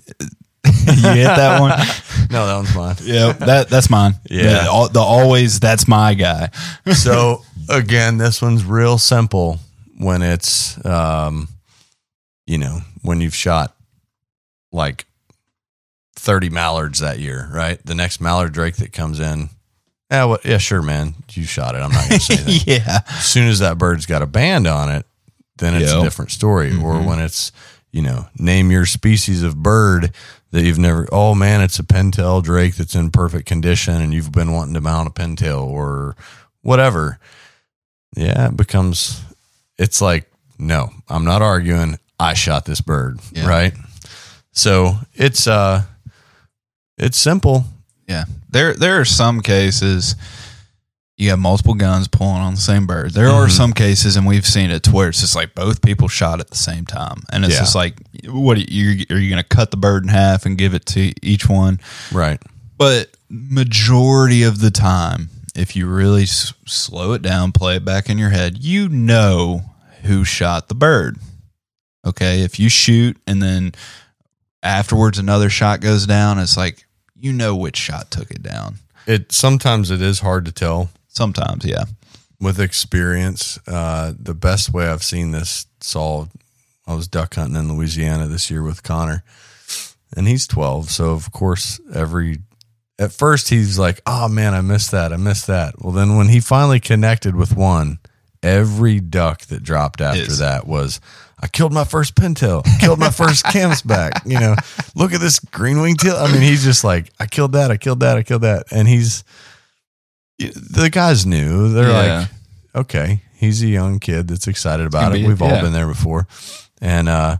hit that one. No, that one's mine. Yeah, that that's mine. Yeah. the, the always that's my guy. so again, this one's real simple when it's um, you know, when you've shot like 30 mallards that year, right? The next mallard drake that comes in, yeah, well, yeah, sure, man, you shot it. I'm not going to say that. yeah, as soon as that bird's got a band on it, then it's Yep. a different story. Or when it's, you know, name your species of bird that you've never, oh man, it's a pintail drake that's in perfect condition and you've been wanting to mount a pintail or whatever. Yeah, it becomes, it's like, no, I'm not arguing. I shot this bird, Yeah. right? So it's, uh, it's simple. yeah. There there are some cases you have multiple guns pulling on the same bird. There are Mhm. some cases, and we've seen it to where it's just like both people shot at the same time, and it's Yeah. just like, what are you are you going to cut the bird in half and give it to each one? Right. But majority of the time, if you really s- slow it down, play it back in your head, you know who shot the bird. Okay, if you shoot and then afterwards another shot goes down, it's like you know which shot took it down. It sometimes it is hard to tell. Sometimes, yeah. with experience, uh, the best way I've seen this solved, I was duck hunting in Louisiana this year with Connor, and he's 12. So, of course, every, at first he's like, oh man, I missed that. I missed that. Well, then when he finally connected with one, every duck that dropped after Is. that was, I killed my first pintail, killed my first canvasback. You know, look at this green wing teal. I mean, he's just like, I killed that, I killed that, I killed that. And he's, the guys knew. They're Yeah. like, okay, he's a young kid that's excited about it. be- We've all been there before. And uh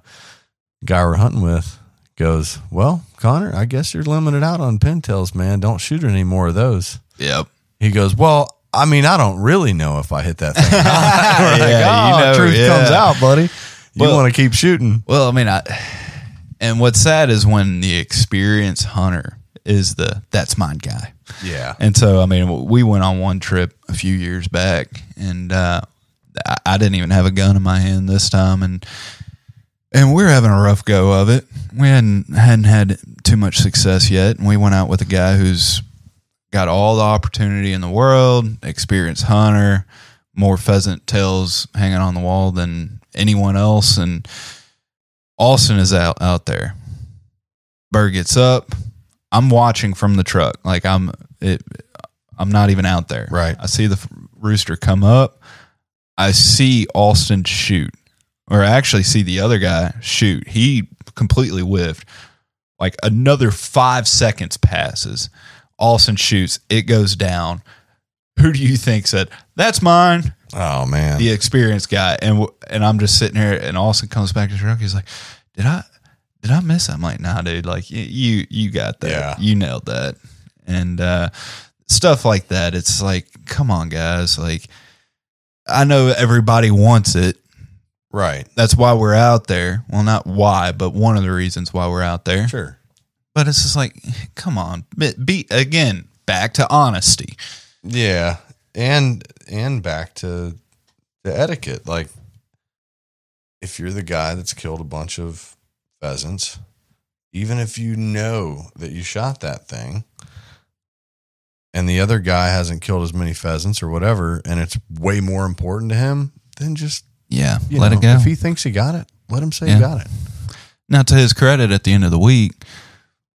guy we're hunting with goes, Well, Connor, I guess you're limited out on pintails, man. Don't shoot any more of those. Yep. He goes, Well, I mean, I don't really know if I hit that thing. or not." We're like, Yeah, you "Oh, know, truth yeah. comes out, buddy. You want to keep shooting. Well, I mean, I, and what's sad is when the experienced hunter is the that's mine guy. Yeah. And so, I mean, we went on one trip a few years back, and uh, I, I didn't even have a gun in my hand this time, and and we are having a rough go of it. We hadn't hadn't had too much success yet, and we went out with a guy who's got all the opportunity in the world, experienced hunter, more pheasant tails hanging on the wall than anyone else, and Austin is out out there. Bird gets up. I'm watching from the truck, like I'm it. I'm not even out there. Right. I see the rooster come up. I see Austin shoot, or I actually see the other guy shoot. He completely whiffed. Like another five seconds passes. Austin shoots. It goes down. Who do you think said that's mine? Oh man. the experienced guy, and and I'm just sitting here, and Austin comes back to truck. He's like, "Did I did I miss?" I'm like, "Nah, dude. Like you you got that. Yeah. You nailed that." And uh, stuff like that. It's like, come on, guys. Like, I know everybody wants it. Right. That's why we're out there. Well, not why, but one of the reasons why we're out there. Sure. But it's just like, come on, be again back to honesty. Yeah, and and back to the etiquette. Like, if you're the guy that's killed a bunch of pheasants, even if you know that you shot that thing, and the other guy hasn't killed as many pheasants or whatever, and it's way more important to him, then just Yeah, let know, it go. If he thinks he got it, let him say Yeah. he got it. Now, to his credit, at the end of the week,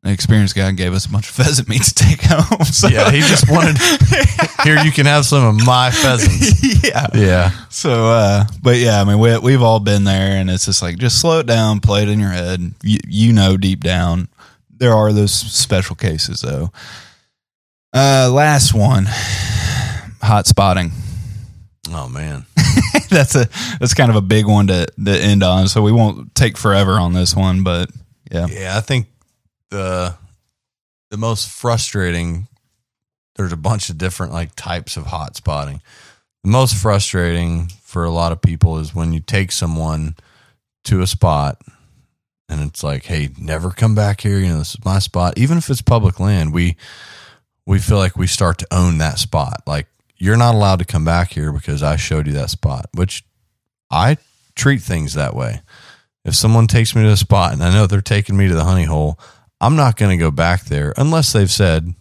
the experienced guy gave us a bunch of pheasant meat to take home. So, Yeah, he just wanted here. You can have some of my pheasants. yeah. Yeah, So, uh, but yeah, I mean, we, we've all been there, and it's just like, just slow it down, play it in your head. You, you know, deep down, there are those special cases, though. Uh, last one, hot spotting. Oh man. that's a that's kind of a big one to, to end on. So we won't take forever on this one, but yeah, Yeah, I think the the most frustrating there's a bunch of different like types of hot spotting. The most frustrating for a lot of people is when you take someone to a spot and it's like, "Hey, never come back here, you know, this is my spot." Even if it's public land, we we feel like we start to own that spot. Like you're not allowed to come back here because I showed you that spot, which I treat things that way. If someone takes me to a spot and I know they're taking me to the honey hole, I'm not going to go back there unless they've said,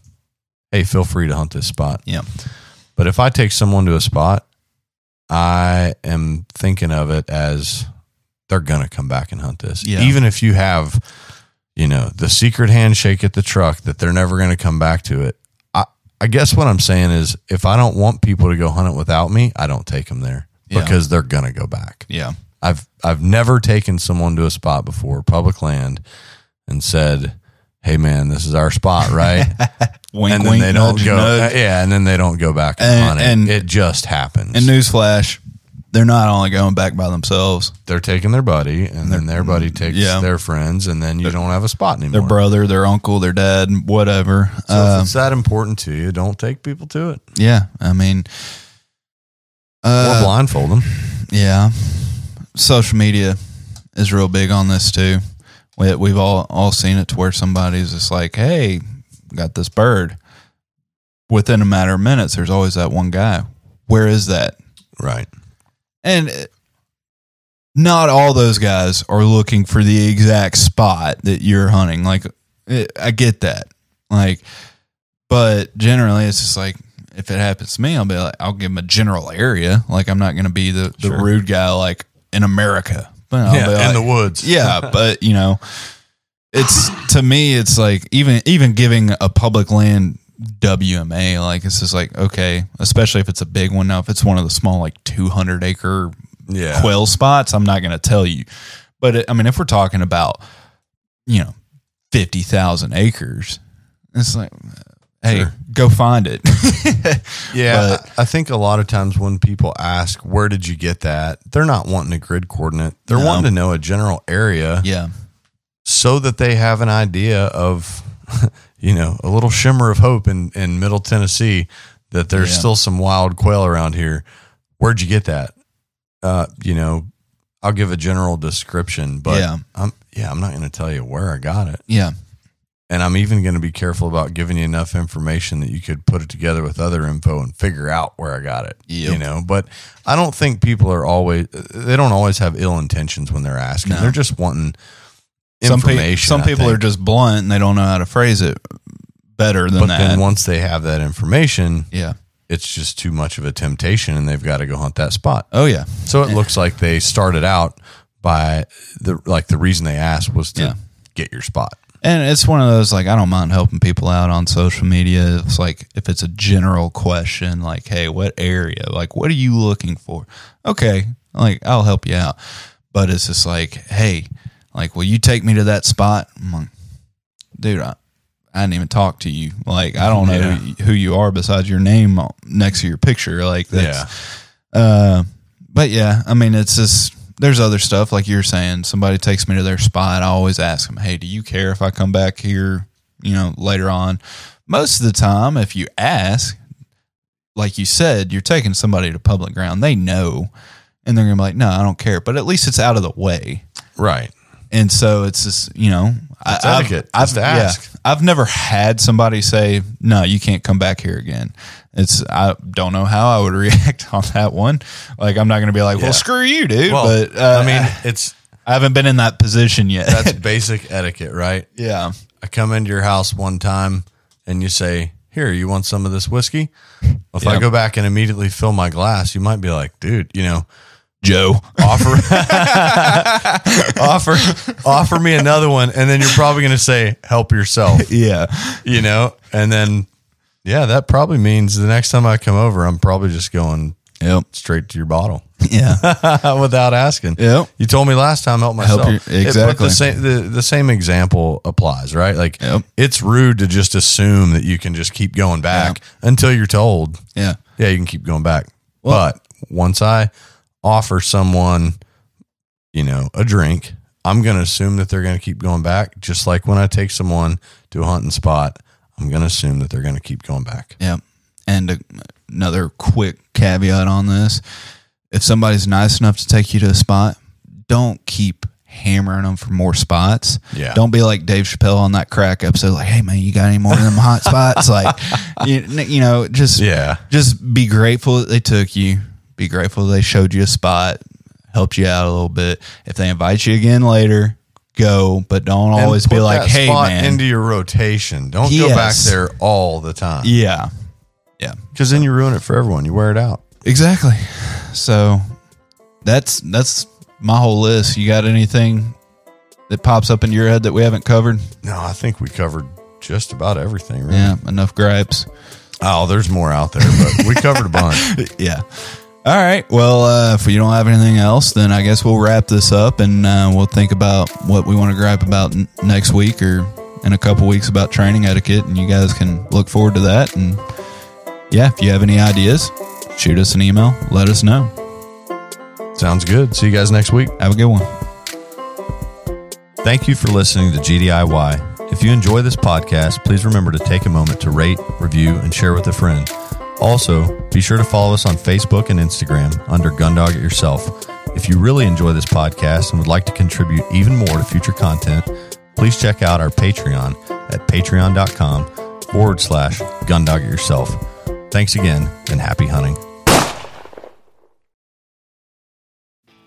"Hey, feel free to hunt this spot." yeah, But if I take someone to a spot, I am thinking of it as they're going to come back and hunt this. Yeah. Even if you have, you know, the secret handshake at the truck that they're never going to come back to it. I, I guess what I'm saying is if I don't want people to go hunt it without me, I don't take them there Yeah. because they're going to go back. yeah, I've I've never taken someone to a spot before, public land, and said, "Hey, man, this is our spot, right?" wink, and then wink, they don't go, nudge. yeah, and then they don't go back and, And- it. and- it just happens. And newsflash, they're not only going back by themselves. they're taking their buddy, and then their buddy takes Yeah. their friends, and then you don't have a spot anymore. Their brother, their uncle, their dad, whatever. So Uh, if it's that important to you, don't take people to it yeah, I mean, or uh, blindfold them. yeah, social media is real big on this too. We, we've all all seen it to where somebody's just like, "Hey, got this bird." Within a matter of minutes, there's always that one guy. Where is that? Right. And uh, not all those guys are looking for the exact spot that you're hunting. Like, eh, I get that. Like, but generally, it's just like if it happens to me, I'll be like, I'll give them a general area. Like, I'm not going to be the, the Sure. rude guy like in America. I'll be yeah, like, in the woods. yeah, but you know, it's to me, it's like even even giving a public land WMA, like it's just like okay, especially if it's a big one. Now, if it's one of the small like 200 acre yeah. quail spots, I'm not going to tell you. But it, I mean, if we're talking about you know 50,000 acres, it's like hey, Sure. go find it. Yeah, But- I think a lot of times when people ask, "Where did you get that?" they're not wanting a grid coordinate. They're No. wanting to know a general area yeah. so that they have an idea of, you know, a little shimmer of hope in in Middle Tennessee that there's Yeah. still some wild quail around here. Where'd you get that? Uh, you know, I'll give a general description, but Yeah. I'm yeah, I'm not going to tell you where I got it. Yeah. And I'm even going to be careful about giving you enough information that you could put it together with other info and figure out where I got it. Yep. You know, but I don't think people are always, they don't always have ill intentions when they're asking. No. They're just wanting Some, pe- information. some people are just blunt and they don't know how to phrase it better than but that. then once they have that information, yeah. it's just too much of a temptation and they've got to go hunt that spot. Oh, yeah. So it looks like they started out by the, like the reason they asked was to Yeah. get your spot. And it's one of those like I don't mind helping people out on social media. It's like if it's a general question, like, hey, what area? Like, what are you looking for? Okay, like I'll help you out. But it's just like, hey, like, will you take me to that spot? I'm like, dude, I, I didn't even talk to you. Like, I don't know Yeah. who, who you are besides your name next to your picture. Like, that's, uh, but yeah, I mean, it's just there's other stuff like you're saying. Somebody takes me to their spot. I always ask them, "Hey, do you care if I come back here?" You know, later on. Most of the time, if you ask, like you said, you're taking somebody to public ground. They know, and they're gonna be like, "No, I don't care." But at least it's out of the way. Right. And so it's just you know, It's I, etiquette, I've, to yeah, ask. I've never had somebody say, "No, you can't come back here again." It's I don't know how I would react on that one. Like I'm not going to be like, Yeah. "Well, screw you, dude." Well, but uh, I mean, it's, I haven't been in that position yet. that's basic etiquette, right? yeah, I come into your house one time and you say, Here, you want some of this whiskey? Well, if I Yeah. go back and immediately fill my glass, you might be like, Dude, you know, Joe. offer offer offer me another one and then you're probably going to say help yourself. Yeah, you know? And then yeah that probably means the next time i come over i'm probably just going yep, straight to your bottle. Yeah, without asking. Yep. you told me last time help myself. Help you- It- but exactly. the same the, the same example applies right? Like Yep. it's rude to just assume that you can just keep going back until you're told. Yeah, yeah, you can keep going back. Well- but once I offer someone, you know, a drink, I'm going to assume that they're going to keep going back. Just like when I take someone to a hunting spot, I'm going to assume that they're going to keep going back. yeah. And uh, another quick caveat on this: if somebody's nice enough to take you to a spot, don't keep hammering them for more spots. Yeah. Don't be like Dave Chappelle on that crack episode, like, "Hey man, you got any more of them hot spots?" Like, you, you know, just Yeah. just be grateful that they took you. Be grateful they showed you a spot, helped you out a little bit. If they invite you again later, go, but don't And always be like, "Hey spot man." into your rotation. Don't go back there all the time yeah, yeah, because then you ruin it for everyone. You wear it out. exactly. So that's that's my whole list. You got anything that pops up in your head that we haven't covered? No, I think we covered just about everything. Really. Yeah, enough gripes. Oh, there's more out there, but we covered a bunch. yeah. All right. Well, uh, if you don't have anything else, then I guess we'll wrap this up and uh, we'll think about what we want to gripe about n- next week or in a couple weeks about training etiquette. And you guys can look forward to that. And yeah, if you have any ideas, shoot us an email. Let us know. Sounds good. See you guys next week. Have a good one. Thank you for listening to GDIY. If you enjoy this podcast, please remember to take a moment to rate, review, and share with a friend. Also, be sure to follow us on Facebook and Instagram under Gundog It Yourself. If you really enjoy this podcast and would like to contribute even more to future content, please check out our Patreon at patreon.com forward slash Gundog It Yourself. Thanks again and happy hunting.